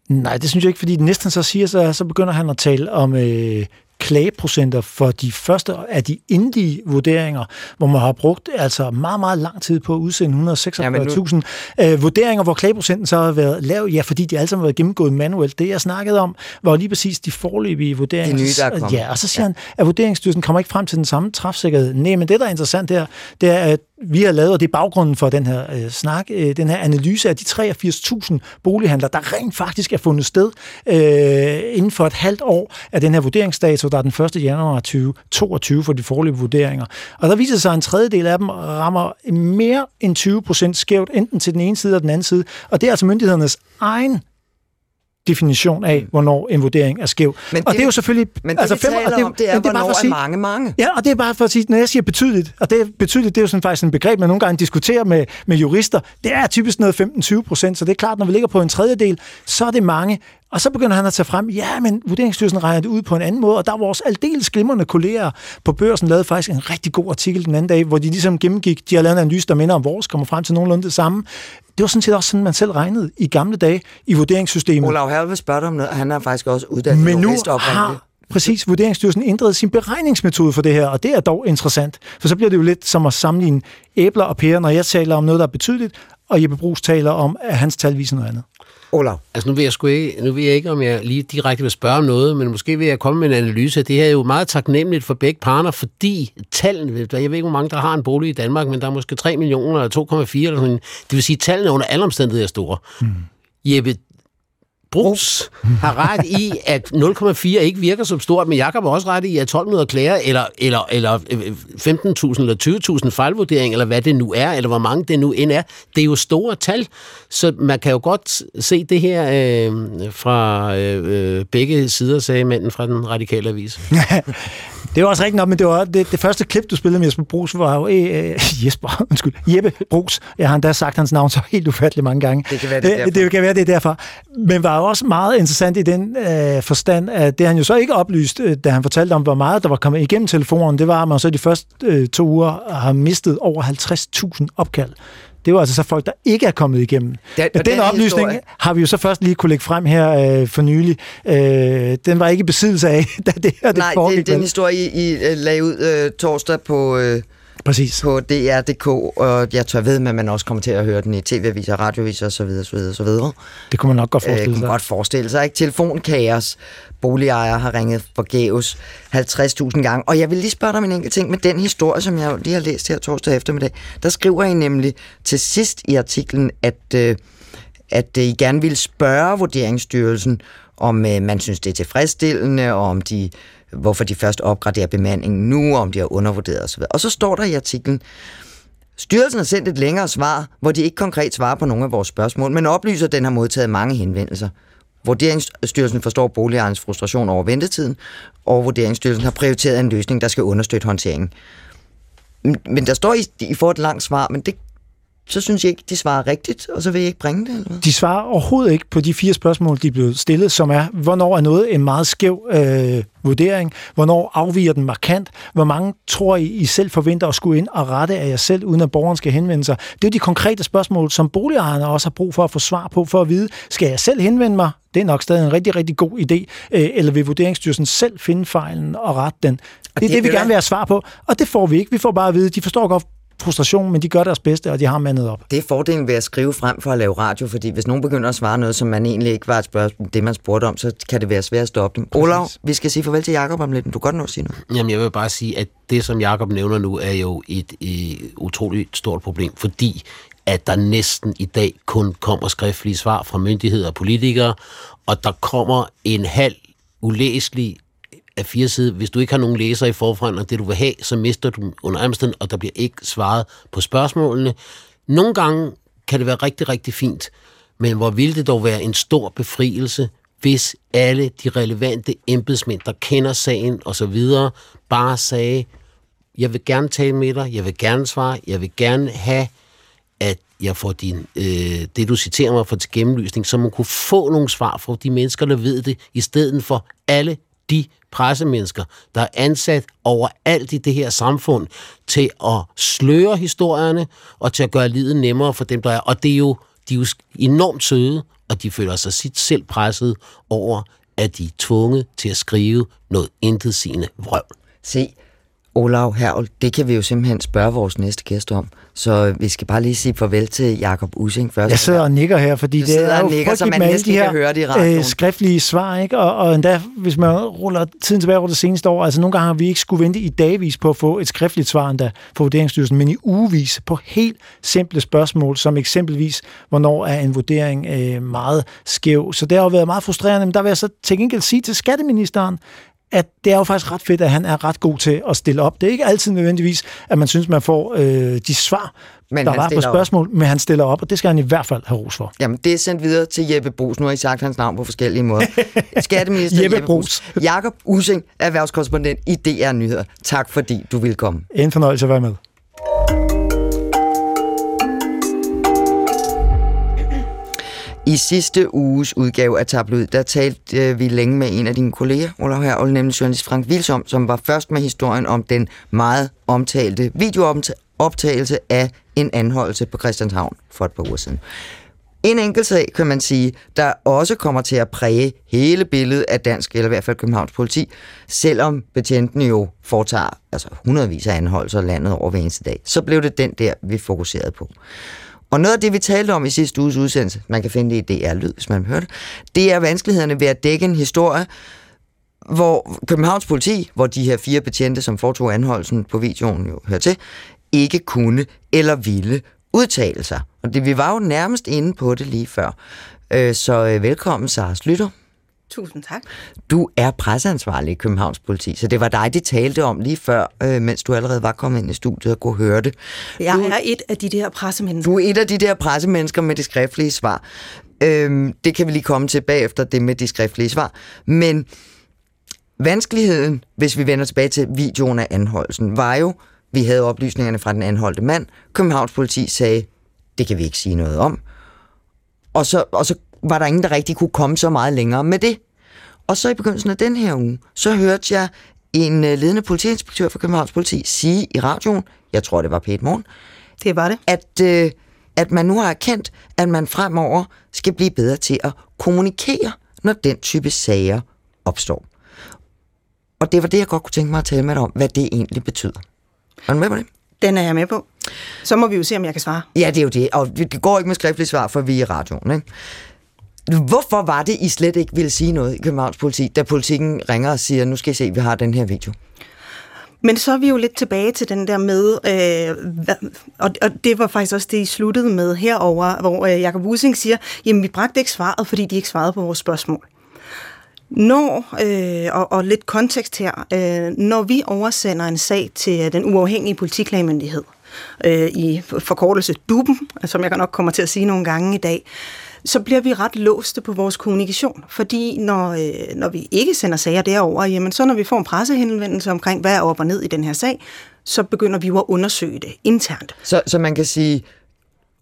Nej, det synes jeg ikke, fordi næsten så siger, så, så begynder han at tale om øh, klageprocenter for de første af de endelige vurderinger, hvor man har brugt altså meget, meget lang tid på at udsende 146.000 ja, nu... øh, vurderinger, hvor klageprocenten så har været lav, ja, fordi de alle sammen har været gennemgået manuelt. Det, jeg snakkede om, var lige præcis de forløbige vurderinger. De nye, der er Ja, og så siger ja. han, at vurderingsstyrelsen kommer ikke frem til den samme træfsikkerhed. Nej, men det, der er interessant her, det er, at vi har lavet, og det er baggrunden for den her øh, snak, øh, den her analyse af de 83.000 bolighandler, der rent faktisk er fundet sted øh, inden for et halvt år af den her vurderingsdato, der er den 1. januar 2022 for de forløbige vurderinger. Og der viser sig, at en tredjedel af dem rammer mere end 20 procent skævt, enten til den ene side eller den anden side. Og det er altså myndighedernes egen definition af, hvornår en vurdering er skæv. Men det, og det er jo selvfølgelig... Men det, altså, fem, og det, om, det er, det er hvornår sige, er mange, mange. Ja, og det er bare for at sige, når jeg siger betydeligt, og det er betydeligt, det er jo sådan faktisk en begreb, man nogle gange diskuterer med, med jurister, det er typisk noget 15-20 procent, så det er klart, når vi ligger på en tredjedel, så er det mange. Og så begynder han at tage frem, ja, men Vurderingsstyrelsen regner det ud på en anden måde, og der var vores aldeles glimrende kolleger på børsen lavede faktisk en rigtig god artikel den anden dag, hvor de ligesom gennemgik, de har lavet en analyse, der minder om vores, kommer frem til nogenlunde det samme. Det var sådan set også sådan, man selv regnede i gamle dage i vurderingssystemet. Olav Herre vil spørge dig om noget, han er faktisk også uddannet Men nu har præcis Vurderingsstyrelsen ændret sin beregningsmetode for det her, og det er dog interessant, for så bliver det jo lidt som at sammenligne æbler og pærer, når jeg taler om noget, der er betydeligt, og Jeppe Brugs taler om, at hans tal viser noget andet. Olav? Altså nu ved jeg sgu ikke, nu ved jeg ikke, om jeg lige direkte vil spørge om noget, men måske vil jeg komme med en analyse. Det her er jo meget taknemmeligt for begge parter, fordi tallene, jeg ved ikke, hvor mange der har en bolig i Danmark, men der er måske 3 millioner eller 2,4 eller sådan Det vil sige, at tallene under alle omstændigheder er store. Mm. Jeppe, Brugs har ret i, at 0,4 ikke virker som stort, men Jakob har også ret i, at 1200 klager, eller, eller, eller øh, 15.000 eller 20.000 fejlvurdering, eller hvad det nu er, eller hvor mange det nu end er, det er jo store tal. Så man kan jo godt se det her øh, fra øh, øh begge sider, sagde manden fra den radikale avis. Det var også rigtigt nok, men det var det, det første klip, du spillede med Jesper Brugs, var jo øh, Jesper, undskyld, Jeppe Brugs. Jeg har endda sagt hans navn så helt ufattelig mange gange. Det kan være, det er det, det kan være, det er derfor. Men var jo også meget interessant i den øh, forstand, at det han jo så ikke oplyst, øh, da han fortalte om, hvor meget der var kommet igennem telefonen, det var, at man så de første øh, to uger har mistet over 50.000 opkald. Det var altså så folk, der ikke er kommet igennem. Den, den, den oplysning historie... har vi jo så først lige kunne lægge frem her øh, for nylig. Øh, den var ikke i besiddelse af, da det her det Nej, foregik. Nej, den historie, I, I uh, lagde ud øh, torsdag på... Øh Præcis. på DR.dk, og jeg tør ved, at man også kommer til at høre den i tv-aviser, radioaviser osv. osv., osv. Det kunne man nok godt forestille sig. Øh, kunne godt forestille sig. Ikke? Telefonkaos. Boligejere har ringet forgæves 50.000 gange. Og jeg vil lige spørge dig om en enkelt ting med den historie, som jeg lige har læst her torsdag eftermiddag. Der skriver I nemlig til sidst i artiklen, at, øh, at øh, I gerne vil spørge Vurderingsstyrelsen, om øh, man synes, det er tilfredsstillende, og om de hvorfor de først opgraderer bemandingen nu, om de har undervurderet osv. Og så står der i artiklen, Styrelsen har sendt et længere svar, hvor de ikke konkret svarer på nogle af vores spørgsmål, men oplyser, at den har modtaget mange henvendelser. Vurderingsstyrelsen forstår boligejernes frustration over ventetiden, og Vurderingsstyrelsen har prioriteret en løsning, der skal understøtte håndteringen. Men der står, I, I får et langt svar, men det så synes jeg ikke, de svarer rigtigt, og så vil jeg ikke bringe det? Eller hvad? De svarer overhovedet ikke på de fire spørgsmål, de blev stillet, som er, hvornår er noget en meget skæv øh, vurdering? Hvornår afviger den markant? Hvor mange tror I, I selv forventer at skulle ind og rette af jer selv, uden at borgeren skal henvende sig? Det er de konkrete spørgsmål, som boligejerne også har brug for at få svar på, for at vide, skal jeg selv henvende mig? Det er nok stadig en rigtig, rigtig god idé. Øh, eller vil Vurderingsstyrelsen selv finde fejlen og rette den? Det er det, det vi gerne vil have svar på, og det får vi ikke. Vi får bare at vide, de forstår godt frustration, men de gør deres bedste, og de har mandet op. Det er fordelen ved at skrive frem for at lave radio, fordi hvis nogen begynder at svare noget, som man egentlig ikke var et spørgsmål, det man spurgte om, så kan det være svært at stoppe dem. Olav, vi skal sige farvel til Jakob om lidt, du kan godt nå at sige noget. Jamen, jeg vil bare sige, at det, som Jakob nævner nu, er jo et, et utroligt stort problem, fordi at der næsten i dag kun kommer skriftlige svar fra myndigheder og politikere, og der kommer en halv ulæselig af fire sider. Hvis du ikke har nogen læser i forfront, og det du vil have, så mister du under omstændigheden, og der bliver ikke svaret på spørgsmålene. Nogle gange kan det være rigtig, rigtig fint, men hvor ville det dog være en stor befrielse, hvis alle de relevante embedsmænd, der kender sagen osv., bare sagde, jeg vil gerne tale med dig, jeg vil gerne svare, jeg vil gerne have, at jeg får din, øh, det, du citerer mig for til gennemlysning, så man kunne få nogle svar fra de mennesker, der ved det, i stedet for alle de pressemennesker, der er ansat overalt i det her samfund til at sløre historierne og til at gøre livet nemmere for dem, der er. Og det er jo, de er jo enormt søde, og de føler sig sit selv presset over, at de er tvunget til at skrive noget intetsigende vrøvl. Se, Olav Herl, det kan vi jo simpelthen spørge vores næste gæst om. Så vi skal bare lige sige farvel til Jakob Using først. Jeg sidder og nikker her, fordi det er jo nikker, så man med alle de her høre det i øh, skriftlige svar. Ikke? Og, og endda, hvis man ruller tiden tilbage over det seneste år, altså nogle gange har vi ikke skulle vente i dagvis på at få et skriftligt svar endda for Vurderingsstyrelsen, men i ugevis på helt simple spørgsmål, som eksempelvis, hvornår er en vurdering øh, meget skæv. Så det har jo været meget frustrerende, men der vil jeg så til gengæld sige til skatteministeren, at det er jo faktisk ret fedt, at han er ret god til at stille op. Det er ikke altid nødvendigvis, at man synes, man får øh, de svar, men der var på spørgsmål, op. men han stiller op, og det skal han i hvert fald have ros for. Jamen, det er sendt videre til Jeppe Brugs. Nu har I sagt hans navn på forskellige måder. Skatteminister Jeppe, Jeppe Brugs. Jakob Using, erhvervskorrespondent i DR Nyheder. Tak fordi du vil komme. En fornøjelse at være med. I sidste uges udgave af Tabloid, der talte øh, vi længe med en af dine kolleger, Olav Herl, nemlig journalist Frank Vilsom, som var først med historien om den meget omtalte videooptagelse af en anholdelse på Christianshavn for et par uger siden. En enkelt sag, kan man sige, der også kommer til at præge hele billedet af dansk, eller i hvert fald Københavns politi, selvom betjenten jo foretager altså hundredvis af anholdelser landet over hver eneste dag, så blev det den der, vi fokuserede på. Og noget af det, vi talte om i sidste uges udsendelse, man kan finde det i DR Lyd, hvis man hører det, det er vanskelighederne ved at dække en historie, hvor Københavns politi, hvor de her fire betjente, som foretog anholdelsen på videoen jo hører til, ikke kunne eller ville udtale sig. Og det, vi var jo nærmest inde på det lige før. Øh, så øh, velkommen, Sars Lytter. Tusind tak. Du er presseansvarlig i Københavns Politi, så det var dig, de talte om lige før, øh, mens du allerede var kommet ind i studiet og kunne høre det. Jeg du, er et af de der pressemennesker. Du er et af de der pressemennesker med de skriftlige svar. Øhm, det kan vi lige komme til bagefter, det med de skriftlige svar. Men Vanskeligheden, hvis vi vender tilbage til videoen af anholdelsen, var jo, vi havde oplysningerne fra den anholdte mand. Københavns politi sagde, det kan vi ikke sige noget om. Og så, og så var der ingen, der rigtig kunne komme så meget længere med det. Og så i begyndelsen af den her uge, så hørte jeg en øh, ledende politiinspektør for Københavns politi sige i radioen, jeg tror det var p Morgen, det var det, at, øh, at man nu har erkendt, at man fremover skal blive bedre til at kommunikere, når den type sager opstår. Og det var det, jeg godt kunne tænke mig at tale med dig om, hvad det egentlig betyder. Er du med på det? Den er jeg med på. Så må vi jo se, om jeg kan svare. Ja, det er jo det. Og det går ikke med skriftligt svar, for vi er i radioen. Ikke? Hvorfor var det, I slet ikke ville sige noget i Københavns politi, da politikken ringer og siger, nu skal I se, vi har den her video? Men så er vi jo lidt tilbage til den der med, øh, og, og det var faktisk også det, I sluttede med herover, hvor øh, Jacob Wusing siger, jamen vi bragte ikke svaret, fordi de ikke svarede på vores spørgsmål. Når, øh, og, og lidt kontekst her, øh, når vi oversender en sag til øh, den uafhængige politiklagemyndighed, øh, i forkortelse DUBEN, som jeg nok kommer til at sige nogle gange i dag, så bliver vi ret låste på vores kommunikation. Fordi når, øh, når vi ikke sender sager derover, jamen så når vi får en pressehenvendelse omkring, hvad er op og ned i den her sag, så begynder vi jo at undersøge det internt. Så, så man kan sige,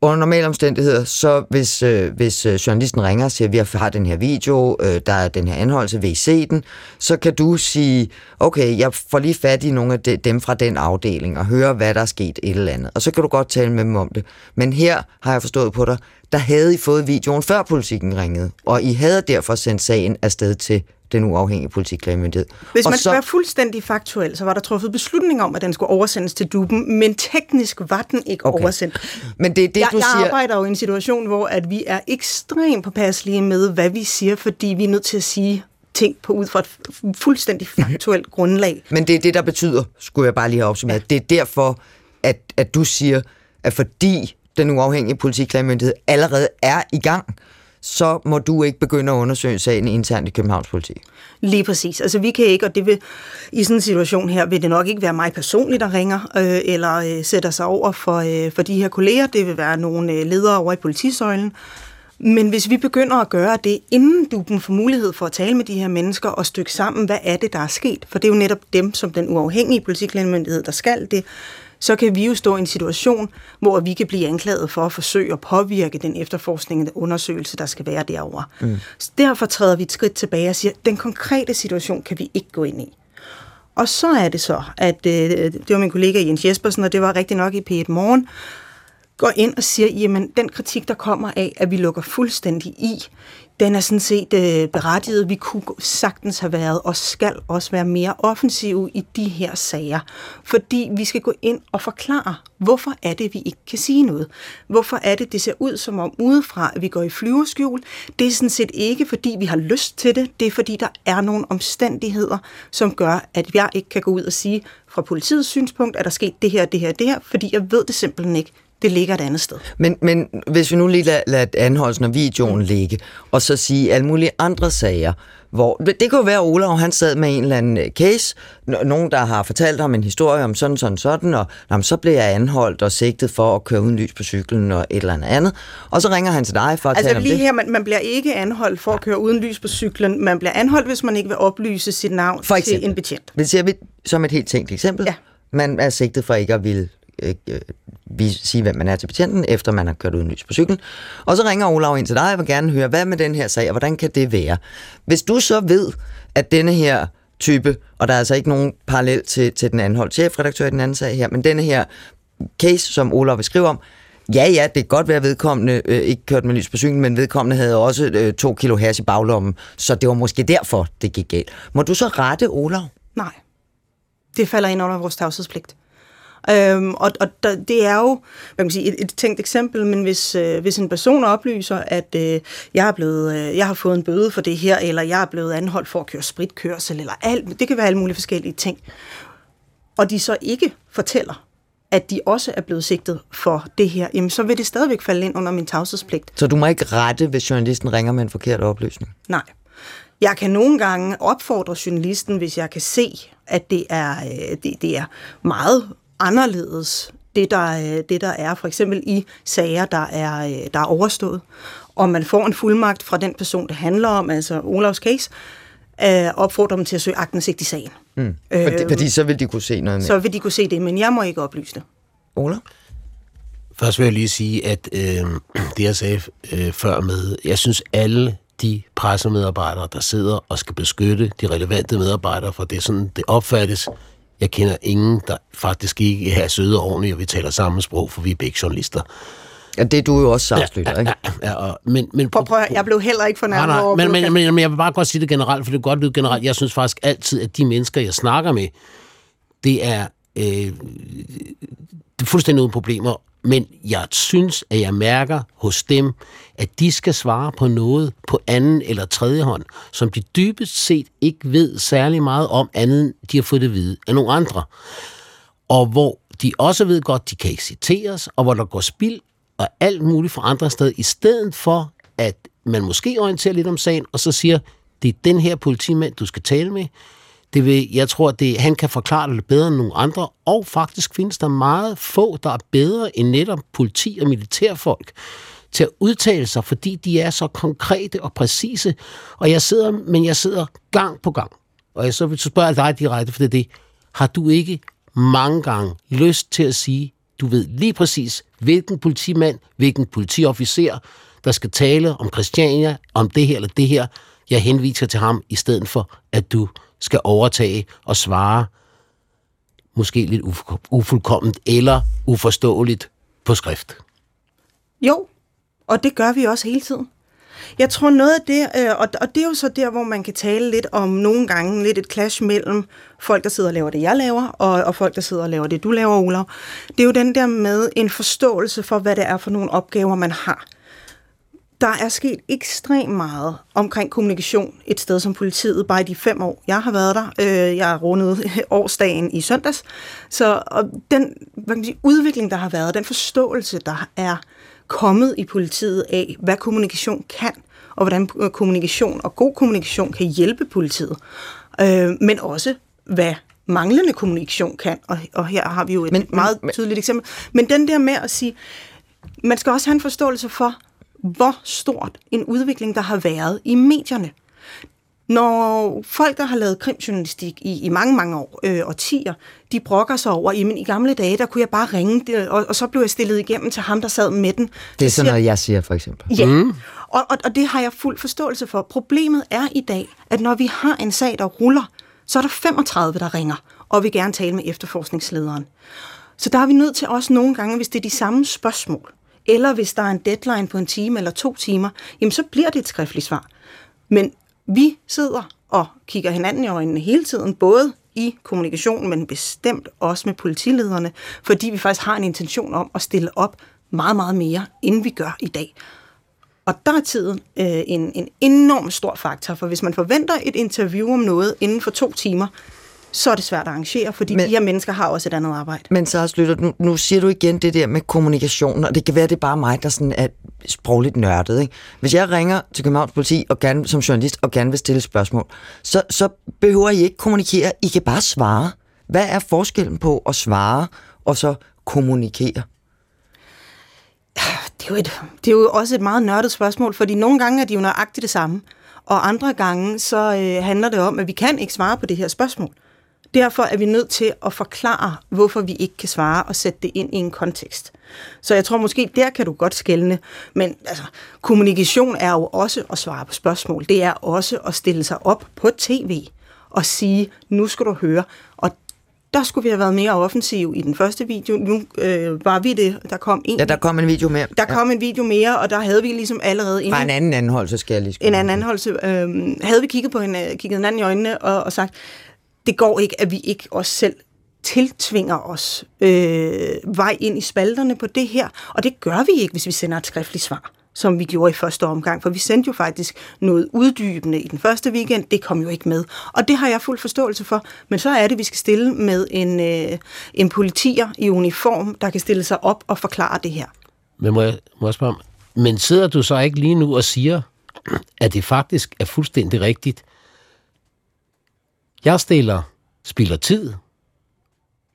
under normale omstændigheder, så hvis, øh, hvis øh, journalisten ringer og siger, at vi har den her video, øh, der er den her anholdelse, vil I se den? Så kan du sige, okay, jeg får lige fat i nogle af de, dem fra den afdeling og høre, hvad der er sket et eller andet. Og så kan du godt tale med dem om det. Men her har jeg forstået på dig, der havde I fået videoen før politikken ringede, og I havde derfor sendt sagen afsted til den uafhængige politikklagemyndighed. Hvis man og skal være fuldstændig faktuel, så var der truffet beslutning om, at den skulle oversendes til duben, men teknisk var den ikke okay. oversendt. Men det er det, jeg, du jeg siger... arbejder jo i en situation, hvor at vi er ekstremt påpasselige med, hvad vi siger, fordi vi er nødt til at sige ting på ud fra et fuldstændig faktuelt grundlag. Men det er det, der betyder, skulle jeg bare lige have opsummeret. Ja. Det er derfor, at, at du siger, at fordi den uafhængige politiklagmyndighed allerede er i gang, så må du ikke begynde at undersøge sagen internt i Københavns politi. Lige præcis. Altså vi kan ikke, og det vil, i sådan en situation her, vil det nok ikke være mig personligt, der ringer, øh, eller øh, sætter sig over for, øh, for de her kolleger. Det vil være nogle øh, ledere over i politisøjlen. Men hvis vi begynder at gøre det, inden du får mulighed for at tale med de her mennesker og stykke sammen, hvad er det, der er sket? For det er jo netop dem, som den uafhængige politiklændemyndighed, der skal det, så kan vi jo stå i en situation, hvor vi kan blive anklaget for at forsøge at påvirke den efterforskning og undersøgelse, der skal være derovre. Mm. Så derfor træder vi et skridt tilbage og siger, at den konkrete situation kan vi ikke gå ind i. Og så er det så, at øh, det var min kollega Jens Jespersen, og det var rigtig nok i P1 Morgen, går ind og siger, jamen den kritik, der kommer af, at vi lukker fuldstændig i, den er sådan set øh, berettiget. Vi kunne sagtens have været og skal også være mere offensive i de her sager. Fordi vi skal gå ind og forklare, hvorfor er det, vi ikke kan sige noget. Hvorfor er det, det ser ud som om udefra, at vi går i flyverskjul. Det er sådan set ikke, fordi vi har lyst til det. Det er, fordi der er nogle omstændigheder, som gør, at jeg ikke kan gå ud og sige, fra politiets synspunkt, at der sket det her, det her, det her, fordi jeg ved det simpelthen ikke det ligger et andet sted. Men, men hvis vi nu lige lader, lader anholdelsen af videoen mm. ligge, og så sige alle mulige andre sager, hvor det kunne være, at Olav han sad med en eller anden øh, case, nogen der har fortalt ham en historie om sådan, sådan, sådan, og jamen, så bliver jeg anholdt og sigtet for at køre uden lys på cyklen og et eller andet andet. Og så ringer han til dig for at altså, tale om lige det. her, man, man bliver ikke anholdt for at køre uden lys på cyklen. Man bliver anholdt, hvis man ikke vil oplyse sit navn for til en betjent. Det ser vi som et helt tænkt eksempel. Ja. Man er sigtet for ikke at ville øh, øh, sige, hvem man er til betjenten, efter man har kørt uden lys på cyklen. Og så ringer Olav ind til dig og vil gerne høre, hvad med den her sag, og hvordan kan det være? Hvis du så ved, at denne her type, og der er altså ikke nogen parallel til, til den anholdt chefredaktør i den anden sag her, men denne her case, som Olav vil skrive om, Ja, ja, det kan godt være, at vedkommende øh, ikke kørte med lys på cyklen, men vedkommende havde også øh, to kilo hash i baglommen, så det var måske derfor, det gik galt. Må du så rette Olav? Nej. Det falder ind under vores tavshedspligt. Øhm, og og der, det er jo hvad man sige, et, et tænkt eksempel, men hvis, øh, hvis en person oplyser, at øh, jeg, er blevet, øh, jeg har fået en bøde for det her, eller jeg er blevet anholdt for at køre spritkørsel, eller alt, det kan være alle mulige forskellige ting, og de så ikke fortæller, at de også er blevet sigtet for det her, jamen så vil det stadigvæk falde ind under min tavshedspligt. Så du må ikke rette, hvis journalisten ringer med en forkert oplysning? Nej. Jeg kan nogle gange opfordre journalisten, hvis jeg kan se, at det er, øh, det, det er meget anderledes, det der, øh, det der er for eksempel i sager, der er, øh, der er overstået, og man får en fuldmagt fra den person, det handler om, altså Olavs case, øh, opfordre dem til at søge agtindsigt i sagen. Mm. Fordi, fordi så vil de kunne se noget mere. Så vil de kunne se det, men jeg må ikke oplyse det. Ola? Først vil jeg lige sige, at øh, det jeg sagde øh, før med, jeg synes alle de pressemedarbejdere, der sidder og skal beskytte de relevante medarbejdere, for det er sådan, det opfattes. Jeg kender ingen, der faktisk ikke er søde og ordentlige, og vi taler samme sprog, for vi er begge journalister. Ja, det er du jo også sagslytter, ja, ikke? Ja, ja, og, men, men, prøv, prøv, jeg blev heller ikke fornærmet nej, nej, over... Men, men, men, men jeg vil bare godt sige det generelt, for det er godt lyde generelt. Jeg synes faktisk altid, at de mennesker, jeg snakker med, det er, øh, det er fuldstændig uden problemer, men jeg synes, at jeg mærker hos dem, at de skal svare på noget på anden eller tredje hånd, som de dybest set ikke ved særlig meget om, andet end de har fået det at vide af nogle andre. Og hvor de også ved godt, de kan ikke citeres, og hvor der går spild og alt muligt fra andre steder, i stedet for, at man måske orienterer lidt om sagen, og så siger, det er den her politimand, du skal tale med. Det vil, jeg tror, det, han kan forklare det bedre end nogle andre, og faktisk findes der meget få, der er bedre end netop politi og militærfolk til at udtale sig, fordi de er så konkrete og præcise. Og jeg sidder, men jeg sidder gang på gang. Og jeg så vil spørge dig direkte, for det er det. Har du ikke mange gange lyst til at sige, du ved lige præcis, hvilken politimand, hvilken politiofficer, der skal tale om Christiania, om det her eller det her. Jeg henviser til ham, i stedet for, at du skal overtage og svare måske lidt ufuldkomment eller uforståeligt på skrift. Jo, og det gør vi også hele tiden. Jeg tror noget af det, øh, og det er jo så der, hvor man kan tale lidt om nogle gange lidt et clash mellem folk, der sidder og laver det, jeg laver, og, og folk, der sidder og laver det, du laver, Olav. Det er jo den der med en forståelse for, hvad det er for nogle opgaver, man har. Der er sket ekstremt meget omkring kommunikation et sted som politiet, bare i de fem år, jeg har været der. Øh, jeg har rundet årsdagen i søndags. Så og den hvad kan man sige, udvikling, der har været, den forståelse, der er kommet i politiet af, hvad kommunikation kan, og hvordan kommunikation og god kommunikation kan hjælpe politiet. Øh, men også, hvad manglende kommunikation kan, og, og her har vi jo et men, meget men, tydeligt eksempel. Men den der med at sige, man skal også have en forståelse for, hvor stort en udvikling, der har været i medierne. Når folk, der har lavet krimjournalistik i, i mange, mange år, øh, årtier, de brokker sig over, jamen i gamle dage, der kunne jeg bare ringe, og, og så blev jeg stillet igennem til ham, der sad med den. Det er sådan noget, jeg siger, for eksempel. Ja, mm. og, og, og det har jeg fuld forståelse for. Problemet er i dag, at når vi har en sag, der ruller, så er der 35, der ringer, og vil gerne tale med efterforskningslederen. Så der er vi nødt til også nogle gange, hvis det er de samme spørgsmål, eller hvis der er en deadline på en time eller to timer, jamen så bliver det et skriftligt svar. Men vi sidder og kigger hinanden i øjnene hele tiden, både i kommunikationen, men bestemt også med politilederne, fordi vi faktisk har en intention om at stille op meget, meget mere, end vi gør i dag. Og der er tiden øh, en, en enorm stor faktor, for hvis man forventer et interview om noget inden for to timer, så er det svært at arrangere, fordi men, de her mennesker har også et andet arbejde. Men så Lytter, nu, nu siger du igen det der med kommunikation, og det kan være, det er bare mig, der sådan er sprogligt nørdet. Ikke? Hvis jeg ringer til Københavns Politi og gerne, som journalist og gerne vil stille spørgsmål, så, så behøver I ikke kommunikere, I kan bare svare. Hvad er forskellen på at svare og så kommunikere? Det er, jo et, det er jo også et meget nørdet spørgsmål, fordi nogle gange er de jo nøjagtigt det samme, og andre gange så øh, handler det om, at vi kan ikke svare på det her spørgsmål. Derfor er vi nødt til at forklare, hvorfor vi ikke kan svare og sætte det ind i en kontekst. Så jeg tror måske, der kan du godt skælne. Men altså, kommunikation er jo også at svare på spørgsmål. Det er også at stille sig op på tv og sige, nu skal du høre. Og der skulle vi have været mere offensiv i den første video. Nu øh, var vi det. Der kom en. Ja, der kom en video mere. Der kom en video mere, og der havde vi ligesom allerede... Inden, en anden anholdelse, skal jeg lige En anden anholdelse. Øh, havde vi kigget på hende, kigget hinanden i øjnene og, og sagt, det går ikke, at vi ikke os selv tiltvinger os øh, vej ind i spalterne på det her. Og det gør vi ikke, hvis vi sender et skriftligt svar, som vi gjorde i første omgang. For vi sendte jo faktisk noget uddybende i den første weekend. Det kom jo ikke med. Og det har jeg fuld forståelse for. Men så er det, vi skal stille med en, øh, en politier i uniform, der kan stille sig op og forklare det her. Men må jeg, må jeg spørge men sidder du så ikke lige nu og siger, at det faktisk er fuldstændig rigtigt, jeg stiller, spilder tid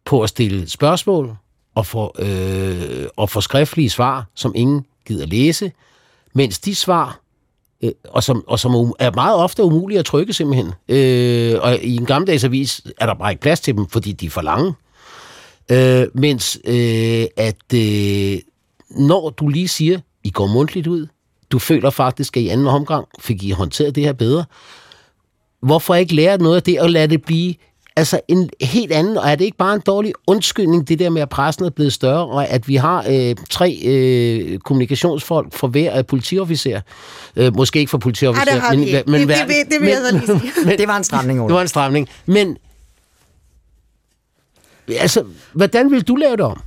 på at stille spørgsmål og få, øh, og få skriftlige svar, som ingen gider læse, mens de svar, øh, og som, og som er meget ofte umulige at trykke simpelthen. Øh, og i en gammeldags avis er der bare ikke plads til dem, fordi de er for lange. Øh, mens øh, at øh, når du lige siger, I går mundtligt ud, du føler faktisk, at i anden omgang fik I håndteret det her bedre, hvorfor ikke lære noget af det og lade det blive altså en helt anden, og er det ikke bare en dårlig undskyldning, det der med, at pressen er blevet større, og at vi har øh, tre øh, kommunikationsfolk for hver øh, politiofficer. Øh, måske ikke for politiofficer, Ej, det men, det, men, det, det, det, det vil jeg så lige sige. Men, det var en stramning, Ole. Det var en stramning. Men, altså, hvordan vil du lave det om?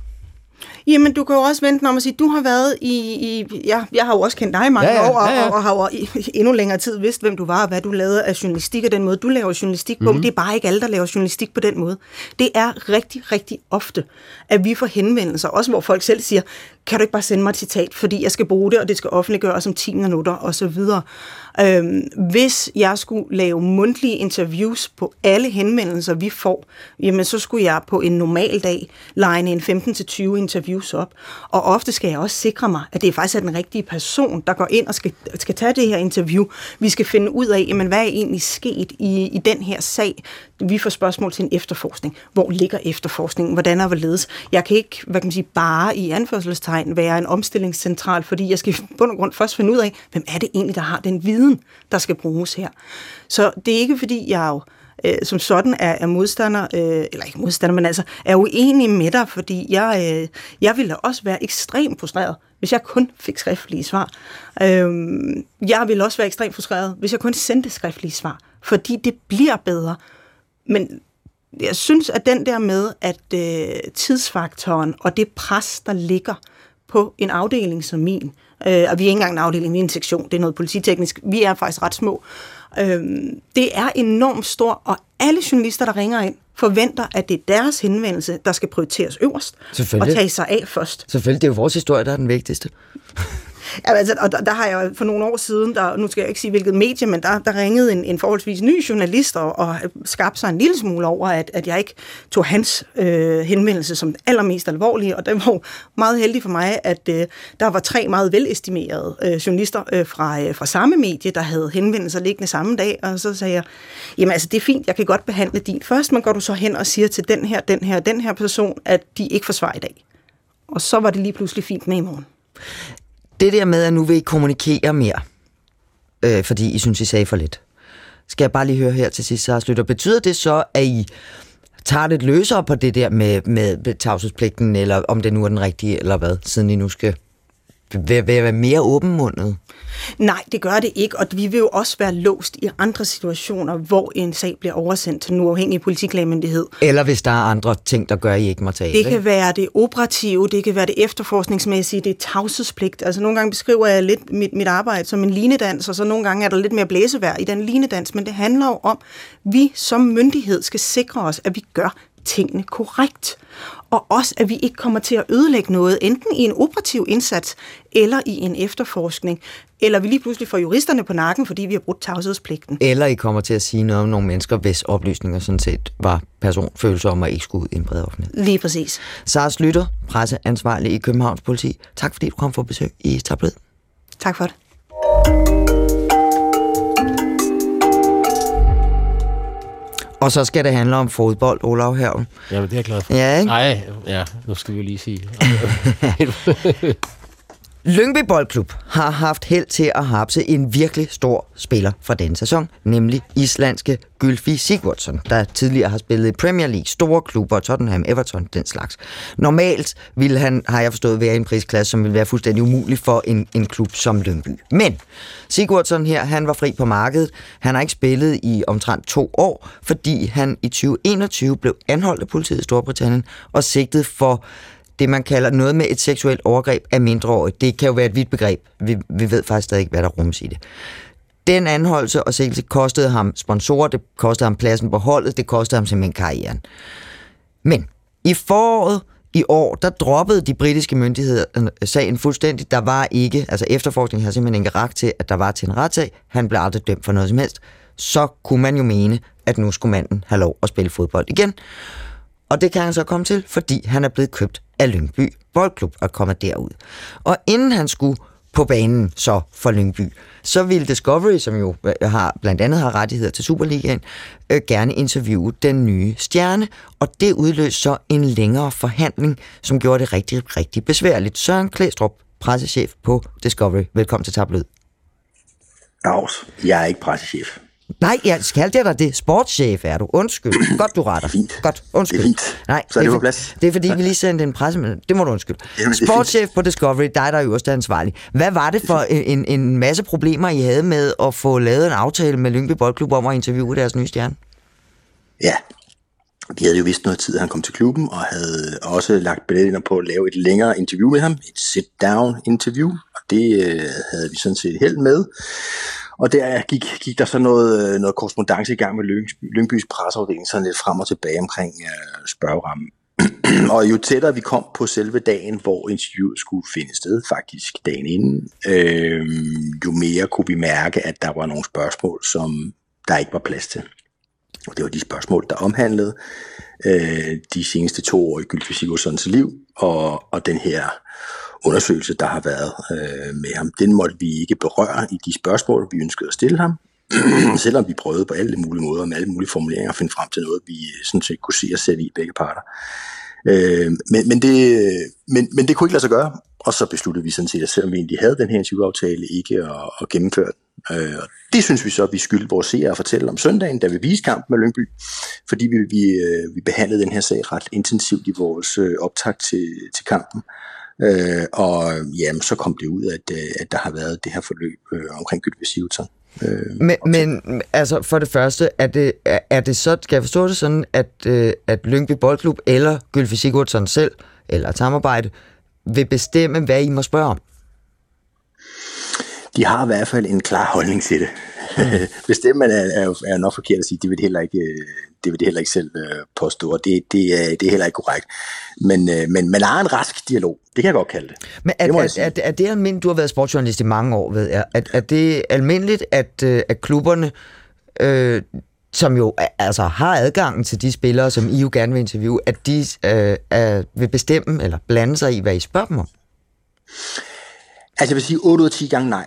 Jamen, du kan jo også vente om at sige, du har været i... i ja, jeg har jo også kendt dig i mange Ja, ja, år, og, ja, ja. og, og har jo i, endnu længere tid vidst, hvem du var, og hvad du lavede af journalistik, og den måde, du laver journalistik på. Mm. Det er bare ikke alle, der laver journalistik på den måde. Det er rigtig, rigtig ofte, at vi får henvendelser, også hvor folk selv siger, kan du ikke bare sende mig et citat, fordi jeg skal bruge det, og det skal offentliggøres om 10 minutter, og så videre. Øhm, hvis jeg skulle lave mundtlige interviews på alle henvendelser, vi får, jamen så skulle jeg på en normal dag line en 15-20 interviews op. Og ofte skal jeg også sikre mig, at det faktisk er den rigtige person, der går ind og skal, skal tage det her interview. Vi skal finde ud af, jamen, hvad er egentlig sket i, i den her sag. Vi får spørgsmål til en efterforskning. Hvor ligger efterforskningen? Hvordan er hvorledes? Jeg kan ikke, hvad kan man sige, bare i anførselstegn være en omstillingscentral, fordi jeg skal i bund og grund først finde ud af, hvem er det egentlig, der har den viden, der skal bruges her. Så det er ikke, fordi jeg jo øh, som sådan er, er modstander, øh, eller ikke modstander, men altså er uenig med dig, fordi jeg, øh, jeg ville også være ekstremt frustreret, hvis jeg kun fik skriftlige svar. Øh, jeg ville også være ekstremt frustreret, hvis jeg kun sendte skriftlige svar, fordi det bliver bedre. Men jeg synes, at den der med, at øh, tidsfaktoren og det pres, der ligger på en afdeling som min, øh, og vi er ikke engang en afdeling, vi er en sektion, det er noget polititeknisk, vi er faktisk ret små, øh, det er enormt stort, og alle journalister, der ringer ind, forventer, at det er deres henvendelse, der skal prioriteres øverst, og tage sig af først. Selvfølgelig, det er jo vores historie, der er den vigtigste. Ja, altså, og der, der har jeg for nogle år siden, der, nu skal jeg ikke sige hvilket medie, men der, der ringede en, en forholdsvis ny journalist og, og skabte sig en lille smule over, at, at jeg ikke tog hans øh, henvendelse som den allermest alvorlige, og det var meget heldig for mig, at øh, der var tre meget velestimerede øh, journalister øh, fra, øh, fra samme medie, der havde henvendelser liggende samme dag, og så sagde jeg, jamen altså det er fint, jeg kan godt behandle din først, men går du så hen og siger til den her, den her, den her person, at de ikke får svar i dag. Og så var det lige pludselig fint med i morgen. Det der med, at nu vil I kommunikere mere, øh, fordi I synes, I sagde for lidt. Skal jeg bare lige høre her til sidst, så slutter. Betyder det så, at I tager lidt løsere på det der med, med tavshedspligten, eller om det nu er den rigtige, eller hvad, siden I nu skal være, være mere åbenmundet? Nej, det gør det ikke, og vi vil jo også være låst i andre situationer, hvor en sag bliver oversendt til den uafhængige politiklagemyndighed. Eller hvis der er andre ting, der gør, I ikke må tale. Det kan være det operative, det kan være det efterforskningsmæssige, det er tavshedspligt. Altså nogle gange beskriver jeg lidt mit, mit arbejde som en linedans, og så nogle gange er der lidt mere blæsevær i den linedans, men det handler jo om, at vi som myndighed skal sikre os, at vi gør tingene korrekt. Og også, at vi ikke kommer til at ødelægge noget, enten i en operativ indsats, eller i en efterforskning, eller vi lige pludselig får juristerne på nakken, fordi vi har brudt tavshedspligten. Eller I kommer til at sige noget om nogle mennesker, hvis oplysninger sådan set var personfølsomme og ikke skulle ud i en bred offentlighed. Lige præcis. Sara Slytter, presseansvarlig i Københavns Politi. Tak fordi du kom for besøg i Tablet. Tak for det. Og så skal det handle om fodbold, Olav Herven. Jamen, det er jeg glad for. Ja, ikke? Nej, ja, nu skal vi lige sige. Lyngby Boldklub har haft held til at hapse en virkelig stor spiller fra denne sæson, nemlig islandske Gylfi Sigurdsson, der tidligere har spillet i Premier League, store klubber, Tottenham, Everton, den slags. Normalt ville han, har jeg forstået, være i en prisklasse, som ville være fuldstændig umulig for en, en klub som Lyngby. Men Sigurdsson her, han var fri på markedet. Han har ikke spillet i omtrent to år, fordi han i 2021 blev anholdt af politiet i Storbritannien og sigtet for det, man kalder noget med et seksuelt overgreb af mindreårige. Det kan jo være et vidt begreb. Vi, vi ved faktisk stadig ikke, hvad der rummes i det. Den anholdelse og sigtelse kostede ham sponsorer, det kostede ham pladsen på holdet, det kostede ham simpelthen karrieren. Men i foråret i år, der droppede de britiske myndigheder øh, sagen fuldstændig. Der var ikke, altså efterforskningen har simpelthen ikke ret til, at der var til en retssag. Han blev aldrig dømt for noget som helst. Så kunne man jo mene, at nu skulle manden have lov at spille fodbold igen. Og det kan han så komme til, fordi han er blevet købt af Lyngby Boldklub at kommer derud. Og inden han skulle på banen så for Lyngby, så ville Discovery, som jo øh, har, blandt andet har rettigheder til Superligaen, øh, gerne interviewe den nye stjerne, og det udløste så en længere forhandling, som gjorde det rigtig, rigtig besværligt. Søren Klæstrup, pressechef på Discovery. Velkommen til Tablet. Dags, jeg er ikke pressechef. Nej, jeg skal det dig det. Sportschef er du. Undskyld. Godt, du retter. Fint. Godt, undskyld. Det er fint. Nej, Så er det på plads. Det er fordi, vi lige sendte en presse... Det må du undskylde. Jamen, det Sportschef på Discovery, dig der er øverste ansvarlig. Hvad var det for en, en masse problemer, I havde med at få lavet en aftale med Lyngby Boldklub om at interviewe deres nye stjerne? Ja, vi havde jo vist noget tid, at han kom til klubben, og havde også lagt billetter på at lave et længere interview med ham, et sit-down interview, og det øh, havde vi sådan set held med. Og der gik, gik der så noget, øh, noget korrespondence i gang med Lyngby, Lyngbys presseafdeling, sådan lidt frem og tilbage omkring øh, spørgerammen. og jo tættere vi kom på selve dagen, hvor interviewet skulle finde sted, faktisk dagen inden, øh, jo mere kunne vi mærke, at der var nogle spørgsmål, som der ikke var plads til. Og det var de spørgsmål, der omhandlede øh, de seneste to år i Gylfi Sigurdssons liv, og, og den her undersøgelse, der har været øh, med ham. Den måtte vi ikke berøre i de spørgsmål, vi ønskede at stille ham. Selvom vi prøvede på alle mulige måder, med alle mulige formuleringer, at finde frem til noget, vi øh, sådan set kunne se os selv i begge parter. Øh, men, men, det, men, men det kunne ikke lade sig gøre, og så besluttede vi sådan set, at selvom vi egentlig havde den her interviewaftale, ikke at, at gennemføre den. Øh, og det synes vi så, at vi skyldte vores seere at fortælle om søndagen, da vi viste kampen med Lyngby, fordi vi, vi, øh, vi behandlede den her sag ret intensivt i vores øh, optag til, til kampen. Øh, og jamen, så kom det ud, at, øh, at der har været det her forløb øh, omkring Gylfi Sigurdsson. Øh, Men, men altså for det første, er det, er, er det så, skal jeg forstå det sådan, at, øh, at Lyngby Boldklub eller Gylfi Sigurdsson selv, eller et samarbejde, vil bestemme, hvad I må spørge om? de har i hvert fald en klar holdning til det. Bestemme er, er, er nok forkert at sige, det vil heller ikke, øh, det vil de heller ikke selv øh, påstå, og det, det, er, det er heller ikke korrekt. Men, øh, men man har en rask dialog, det kan jeg godt kalde det. Men er, Det er, er, er det almindeligt, du har været sportsjournalist i mange år, ved jeg, er, er det almindeligt, at, øh, at klubberne, øh, som jo altså har adgangen til de spillere, som I jo gerne vil interviewe, at de øh, er, vil bestemme eller blande sig i, hvad I spørger dem om? Altså jeg vil sige 8 ud af 10 gange nej.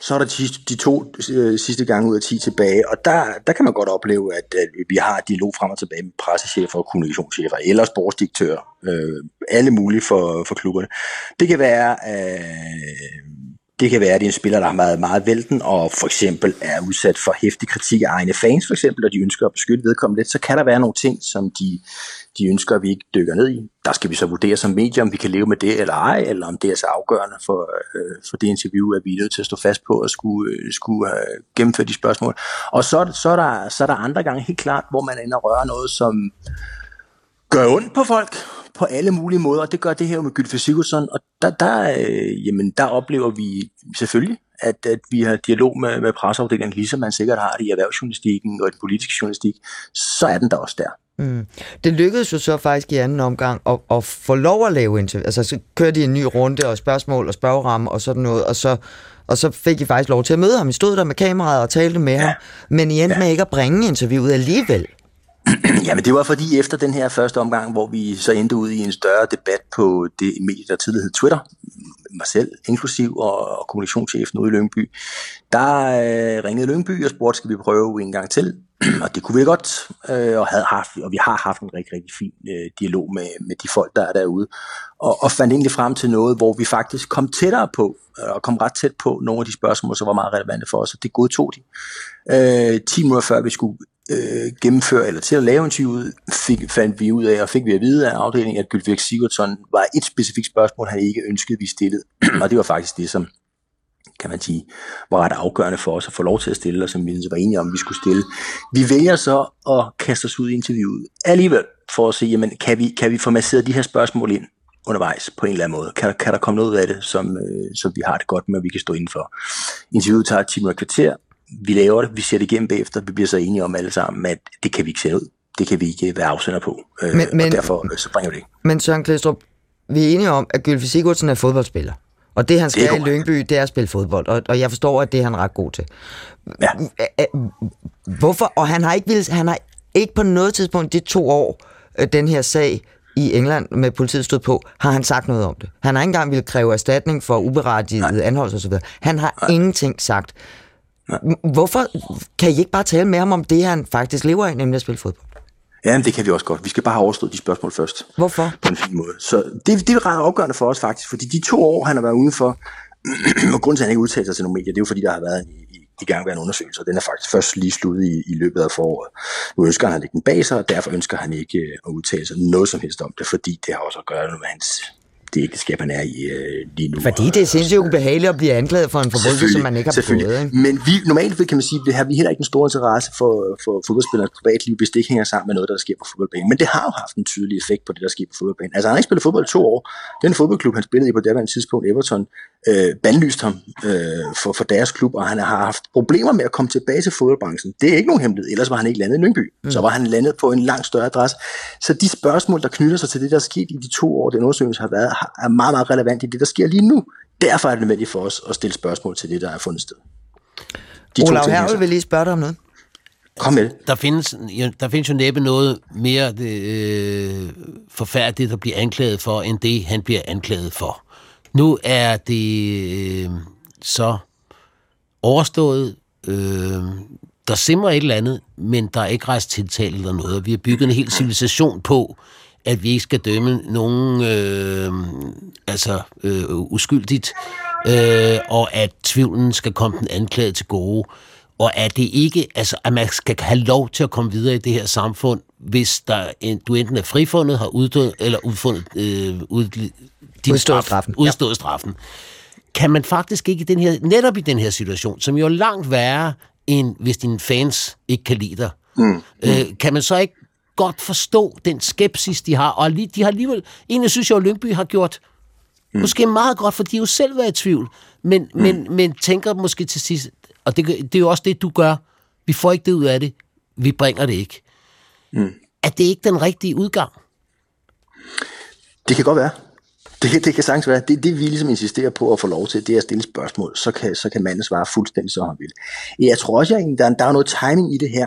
Så er der de, de to øh, sidste gange ud af 10 tilbage, og der, der kan man godt opleve, at, at vi har dialog frem og tilbage med pressechefer og kommunikationschefer, eller sportsdirektører, øh, alle mulige for, for klubberne. Det kan være, øh, det kan være, at det er en spiller, der har været meget vælten, og for eksempel er udsat for hæftig kritik af egne fans, for eksempel, og de ønsker at beskytte vedkommende lidt, så kan der være nogle ting, som de, de ønsker, at vi ikke dykker ned i. Der skal vi så vurdere som medier, om vi kan leve med det eller ej, eller om det er så afgørende for, øh, for det interview, at vi er nødt til at stå fast på og skulle, øh, skulle øh, gennemføre de spørgsmål. Og så, så, er der, så er der andre gange helt klart, hvor man ender og rører noget, som gør ondt på folk på alle mulige måder, og det gør det her med Gylfe Sigurdsson, og der, der, øh, jamen, der oplever vi selvfølgelig, at, at vi har dialog med, med presseafdelingen, ligesom man sikkert har det i erhvervsjournalistikken og i den politiske journalistik, så er den der også der. Mm. Det lykkedes jo så faktisk i anden omgang at, at få lov at lave interview. Altså, så kørte de en ny runde og spørgsmål og spørgeramme og sådan noget, og så, og så fik I faktisk lov til at møde ham. I stod der med kameraet og talte med ja. ham, men I endte ja. med ikke at bringe interviewet alligevel. Jamen det var fordi efter den her første omgang, hvor vi så endte ud i en større debat på det medie, der tidligere hed Twitter, mig selv inklusiv og, og kommunikationschefen ude i Lyngby, der øh, ringede Lyngby og spurgte, skal vi prøve en gang til? og det kunne vi godt, øh, og, havde haft, og vi har haft en rigtig, rigtig fin øh, dialog med, med de folk, der er derude, og, og fandt egentlig frem til noget, hvor vi faktisk kom tættere på, øh, og kom ret tæt på nogle af de spørgsmål, som var meget relevante for os, og det godtog de. Øh, 10 minutter før vi skulle øh, gennemføre, eller til at lave interviewet, fik, fandt vi ud af, og fik vi at vide af afdelingen, at Gylfik Sigurdsson var et specifikt spørgsmål, han ikke ønskede, vi stillede. og det var faktisk det, som kan man sige, var ret afgørende for os at få lov til at stille, og som vi var enige om, vi skulle stille. Vi vælger så at kaste os ud i interviewet alligevel, for at se, jamen, kan vi, kan vi få masseret de her spørgsmål ind undervejs på en eller anden måde? Kan, kan der komme noget ud af det, som, øh, som vi har det godt med, og vi kan stå indenfor? Interviewet tager 10 minutter kvarter, vi laver det, vi ser det igennem bagefter, vi bliver så enige om alle sammen, at det kan vi ikke sende ud. Det kan vi ikke være afsender på, øh, Men- men- og derfor øh, så bringer vi det ikke. Men Søren Klæstrup, vi er enige om, at Gylfi Sigurdsen er fodboldspiller. Og det, han skal Det i Lyngby, det er at spille fodbold. Og, og jeg forstår, at det er han ret god til. Ja. Hvorfor? Og han har ikke, vildt, han har ikke på noget tidspunkt de to år, øh, den her sag i England med politiet stod på, har han sagt noget om det. Han har ikke engang ville kræve erstatning for uberettiget anhold osv. Han har Nej. ingenting sagt. Hvorfor kan I ikke bare tale med ham om det, han faktisk lever af, nemlig at spille fodbold? Ja, det kan vi også godt. Vi skal bare have overstået de spørgsmål først. Hvorfor? På en fin måde. Så det, det er ret afgørende for os faktisk, fordi de to år, han har været ude for, og grunden til, at han ikke udtaler sig til nogle medier, det er jo fordi, der har været en, i, i gang med en undersøgelse, og den er faktisk først lige sluttet i, i løbet af foråret. Nu ønsker han at lægge den bag sig, og derfor ønsker han ikke øh, at udtale sig noget som helst om det, fordi det har også at gøre med hans det ægteskab, han er i øh, lige nu. Fordi det er sindssygt ubehageligt at blive anklaget for en forbrydelse, som man ikke har begået. Ikke? Men vi, normalt kan man sige, har vi heller ikke en stor interesse for, for fodboldspillers privatliv, hvis det ikke hænger sammen med noget, der sker på fodboldbanen. Men det har jo haft en tydelig effekt på det, der sker på fodboldbanen. Altså han har ikke spillet fodbold i to år. Den fodboldklub, han spillede i på det tidspunkt, Everton, øh, bandlyst ham øh, for, for deres klub, og han har haft problemer med at komme tilbage til fodboldbranchen. Det er ikke nogen hemmelighed, ellers var han ikke landet i Lyngby. Mm. Så var han landet på en langt større adresse. Så de spørgsmål, der knytter sig til det, der er sket i de to år, den undersøgelse har været, er meget, meget relevant i det, der sker lige nu. Derfor er det nødvendigt for os at stille spørgsmål til det, der er fundet sted. De Olav Hervel vil lige spørge dig om noget. Kom med Der findes, der findes jo næppe noget mere øh, forfærdeligt at blive anklaget for, end det, han bliver anklaget for. Nu er det øh, så overstået. Øh, der simmer et eller andet, men der er ikke rejst tiltale eller noget. Vi har bygget en hel civilisation på, at vi ikke skal dømme nogen øh, altså, øh, uskyldigt, øh, og at tvivlen skal komme den anklagede til gode. Og at det ikke, altså, at man skal have lov til at komme videre i det her samfund, hvis der, du enten er frifundet, har uddød, eller udfundet, øh, ud, din udstået straf, straffen. Udstået ja. straffen. Kan man faktisk ikke i den her, netop i den her situation, som jo er langt værre, end hvis dine fans ikke kan lide dig, mm. øh, kan man så ikke godt forstå den skepsis, de har. Og de har alligevel, egentlig synes jeg, at Lyngby har gjort mm. måske meget godt, for de har jo selv været i tvivl, men, mm. men, men tænker måske til sidst, og det, det er jo også det, du gør, vi får ikke det ud af det, vi bringer det ikke. Mm. Er det ikke den rigtige udgang? Det kan godt være. Det, det kan sagtens være. Det, det vi ligesom insisterer på at få lov til, det er at stille spørgsmål. Så kan, så kan manden svare fuldstændig, som han vil. Jeg tror også, at der, der er noget timing i det her.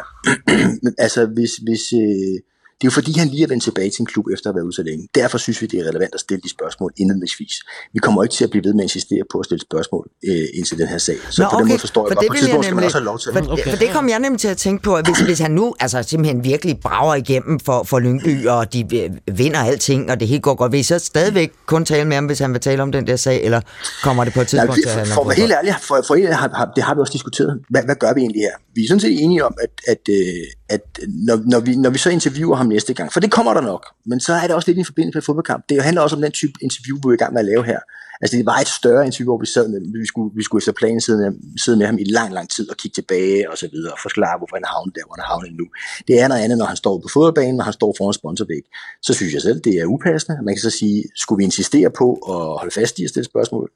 altså, hvis, hvis, øh, det er jo fordi, han lige er vendt tilbage til en klub efter at have været ude så længe. Derfor synes vi, det er relevant at stille de spørgsmål indledningsvis. Vi kommer ikke til at blive ved med at insistere på at stille spørgsmål øh, indtil den her sag. Så Nå, på okay. den måde forstår jeg for godt, på tidspunkt skal man også have lov til. For, okay. for det kom jeg nemlig til at tænke på, at hvis, hvis han nu altså, simpelthen virkelig brager igennem for, for Lyngby, og de øh, vinder alting, og det hele går godt, vil I så stadigvæk kun tale med ham, hvis han vil tale om den der sag, eller kommer det på et tidspunkt Nej, vi, til, at For at være helt ærlig, for, for, for, har, har, det har vi også diskuteret. Hvad, hvad gør vi egentlig her? Vi er sådan set enige om, at, at, øh, at når, når, vi, når vi så interviewer ham næste gang, for det kommer der nok, men så er det også lidt i forbindelse med fodboldkamp. Det handler også om den type interview, vi er i gang med at lave her. Altså det var et større interview, hvor vi sad med, vi skulle, vi skulle efter planen sidde med, sidde med ham i lang, lang tid og kigge tilbage og så videre, og forklare, hvorfor han havnede der, hvor han havnede nu. Det er noget andet, når han står på fodboldbanen, når han står foran sponsorvæg. Så synes jeg selv, det er upassende. Man kan så sige, skulle vi insistere på at holde fast i at stille spørgsmål?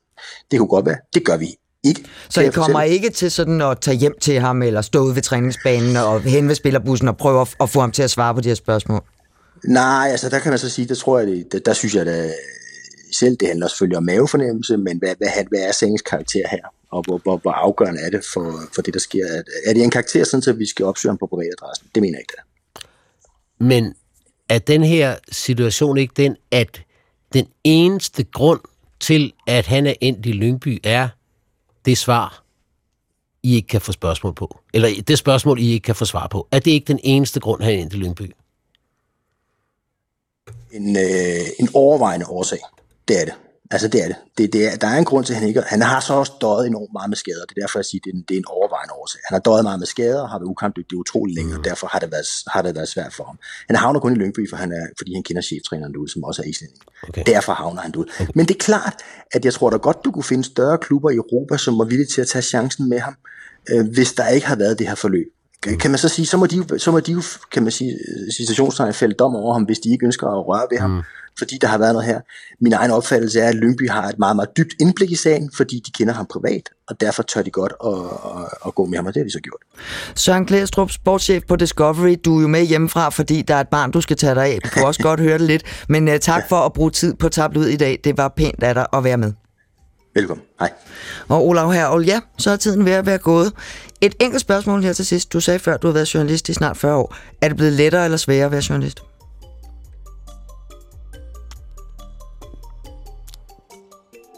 Det kunne godt være. Det gør vi ikke. Så I kommer fortælle. ikke til sådan at tage hjem til ham, eller stå ude ved træningsbanen og hen ved spillerbussen og prøve at, at få ham til at svare på de her spørgsmål? Nej, altså der kan man så sige, det tror jeg, det, der, der synes jeg da selv, det handler selvfølgelig om mavefornemmelse, men hvad, hvad, hvad er sagens karakter her? Og hvor, hvor, hvor afgørende er det for, for det, der sker? Er, er det en karakter, sådan at vi skal opsøge ham på privatadressen? Det mener jeg ikke, det er. Men er den her situation ikke den, at den eneste grund til, at han er endt i Lyngby, er det svar, I ikke kan få spørgsmål på? Eller det spørgsmål, I ikke kan få svar på. Er det ikke den eneste grund, herinde til i Lyngby? en, øh, en overvejende årsag. Det er det. Altså det er det. det, det er, der er en grund til, at han ikke... Han har så også døjet enormt meget med skader. Det er derfor, jeg siger, at det er en, det er en overvejende årsag. Han har døjet meget med skader og har været ukampdygtig utrolig længe, mm. og derfor har det, været, har det været svært for ham. Han havner kun i Lyngby, for han er, fordi han kender cheftræneren derude, som også er islænding. Okay. Derfor havner han derude. Okay. Men det er klart, at jeg tror da godt, du kunne finde større klubber i Europa, som var villige til at tage chancen med ham, øh, hvis der ikke har været det her forløb kan man så sige, så må de så må de jo kan man sige, situationstegn fælde dom over ham, hvis de ikke ønsker at røre ved ham, mm. Fordi der har været noget her. Min egen opfattelse er, at Lyngby har et meget, meget dybt indblik i sagen, fordi de kender ham privat, og derfor tør de godt at, at, at gå med ham, og det har de så gjort. Søren Klæstrup, sportschef på Discovery, du er jo med hjemmefra, fordi der er et barn, du skal tage dig af. Du kan også godt høre det lidt, men uh, tak for at bruge tid på tablet i dag. Det var pænt af dig at være med. Velkommen. Hej. Og Olav her, ja, så er tiden ved at være gået. Et enkelt spørgsmål her til sidst. Du sagde før, du har været journalist i snart 40 år. Er det blevet lettere eller sværere at være journalist?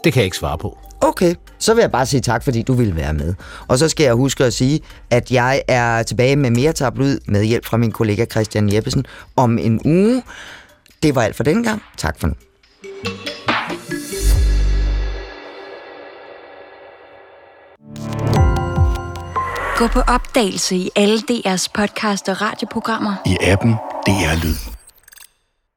Det kan jeg ikke svare på. Okay, så vil jeg bare sige tak, fordi du ville være med. Og så skal jeg huske at sige, at jeg er tilbage med mere tabloid med hjælp fra min kollega Christian Jeppesen om en uge. Det var alt for denne gang. Tak for nu. Gå på opdagelse i alle DR's podcast og radioprogrammer. I appen DR Lyd.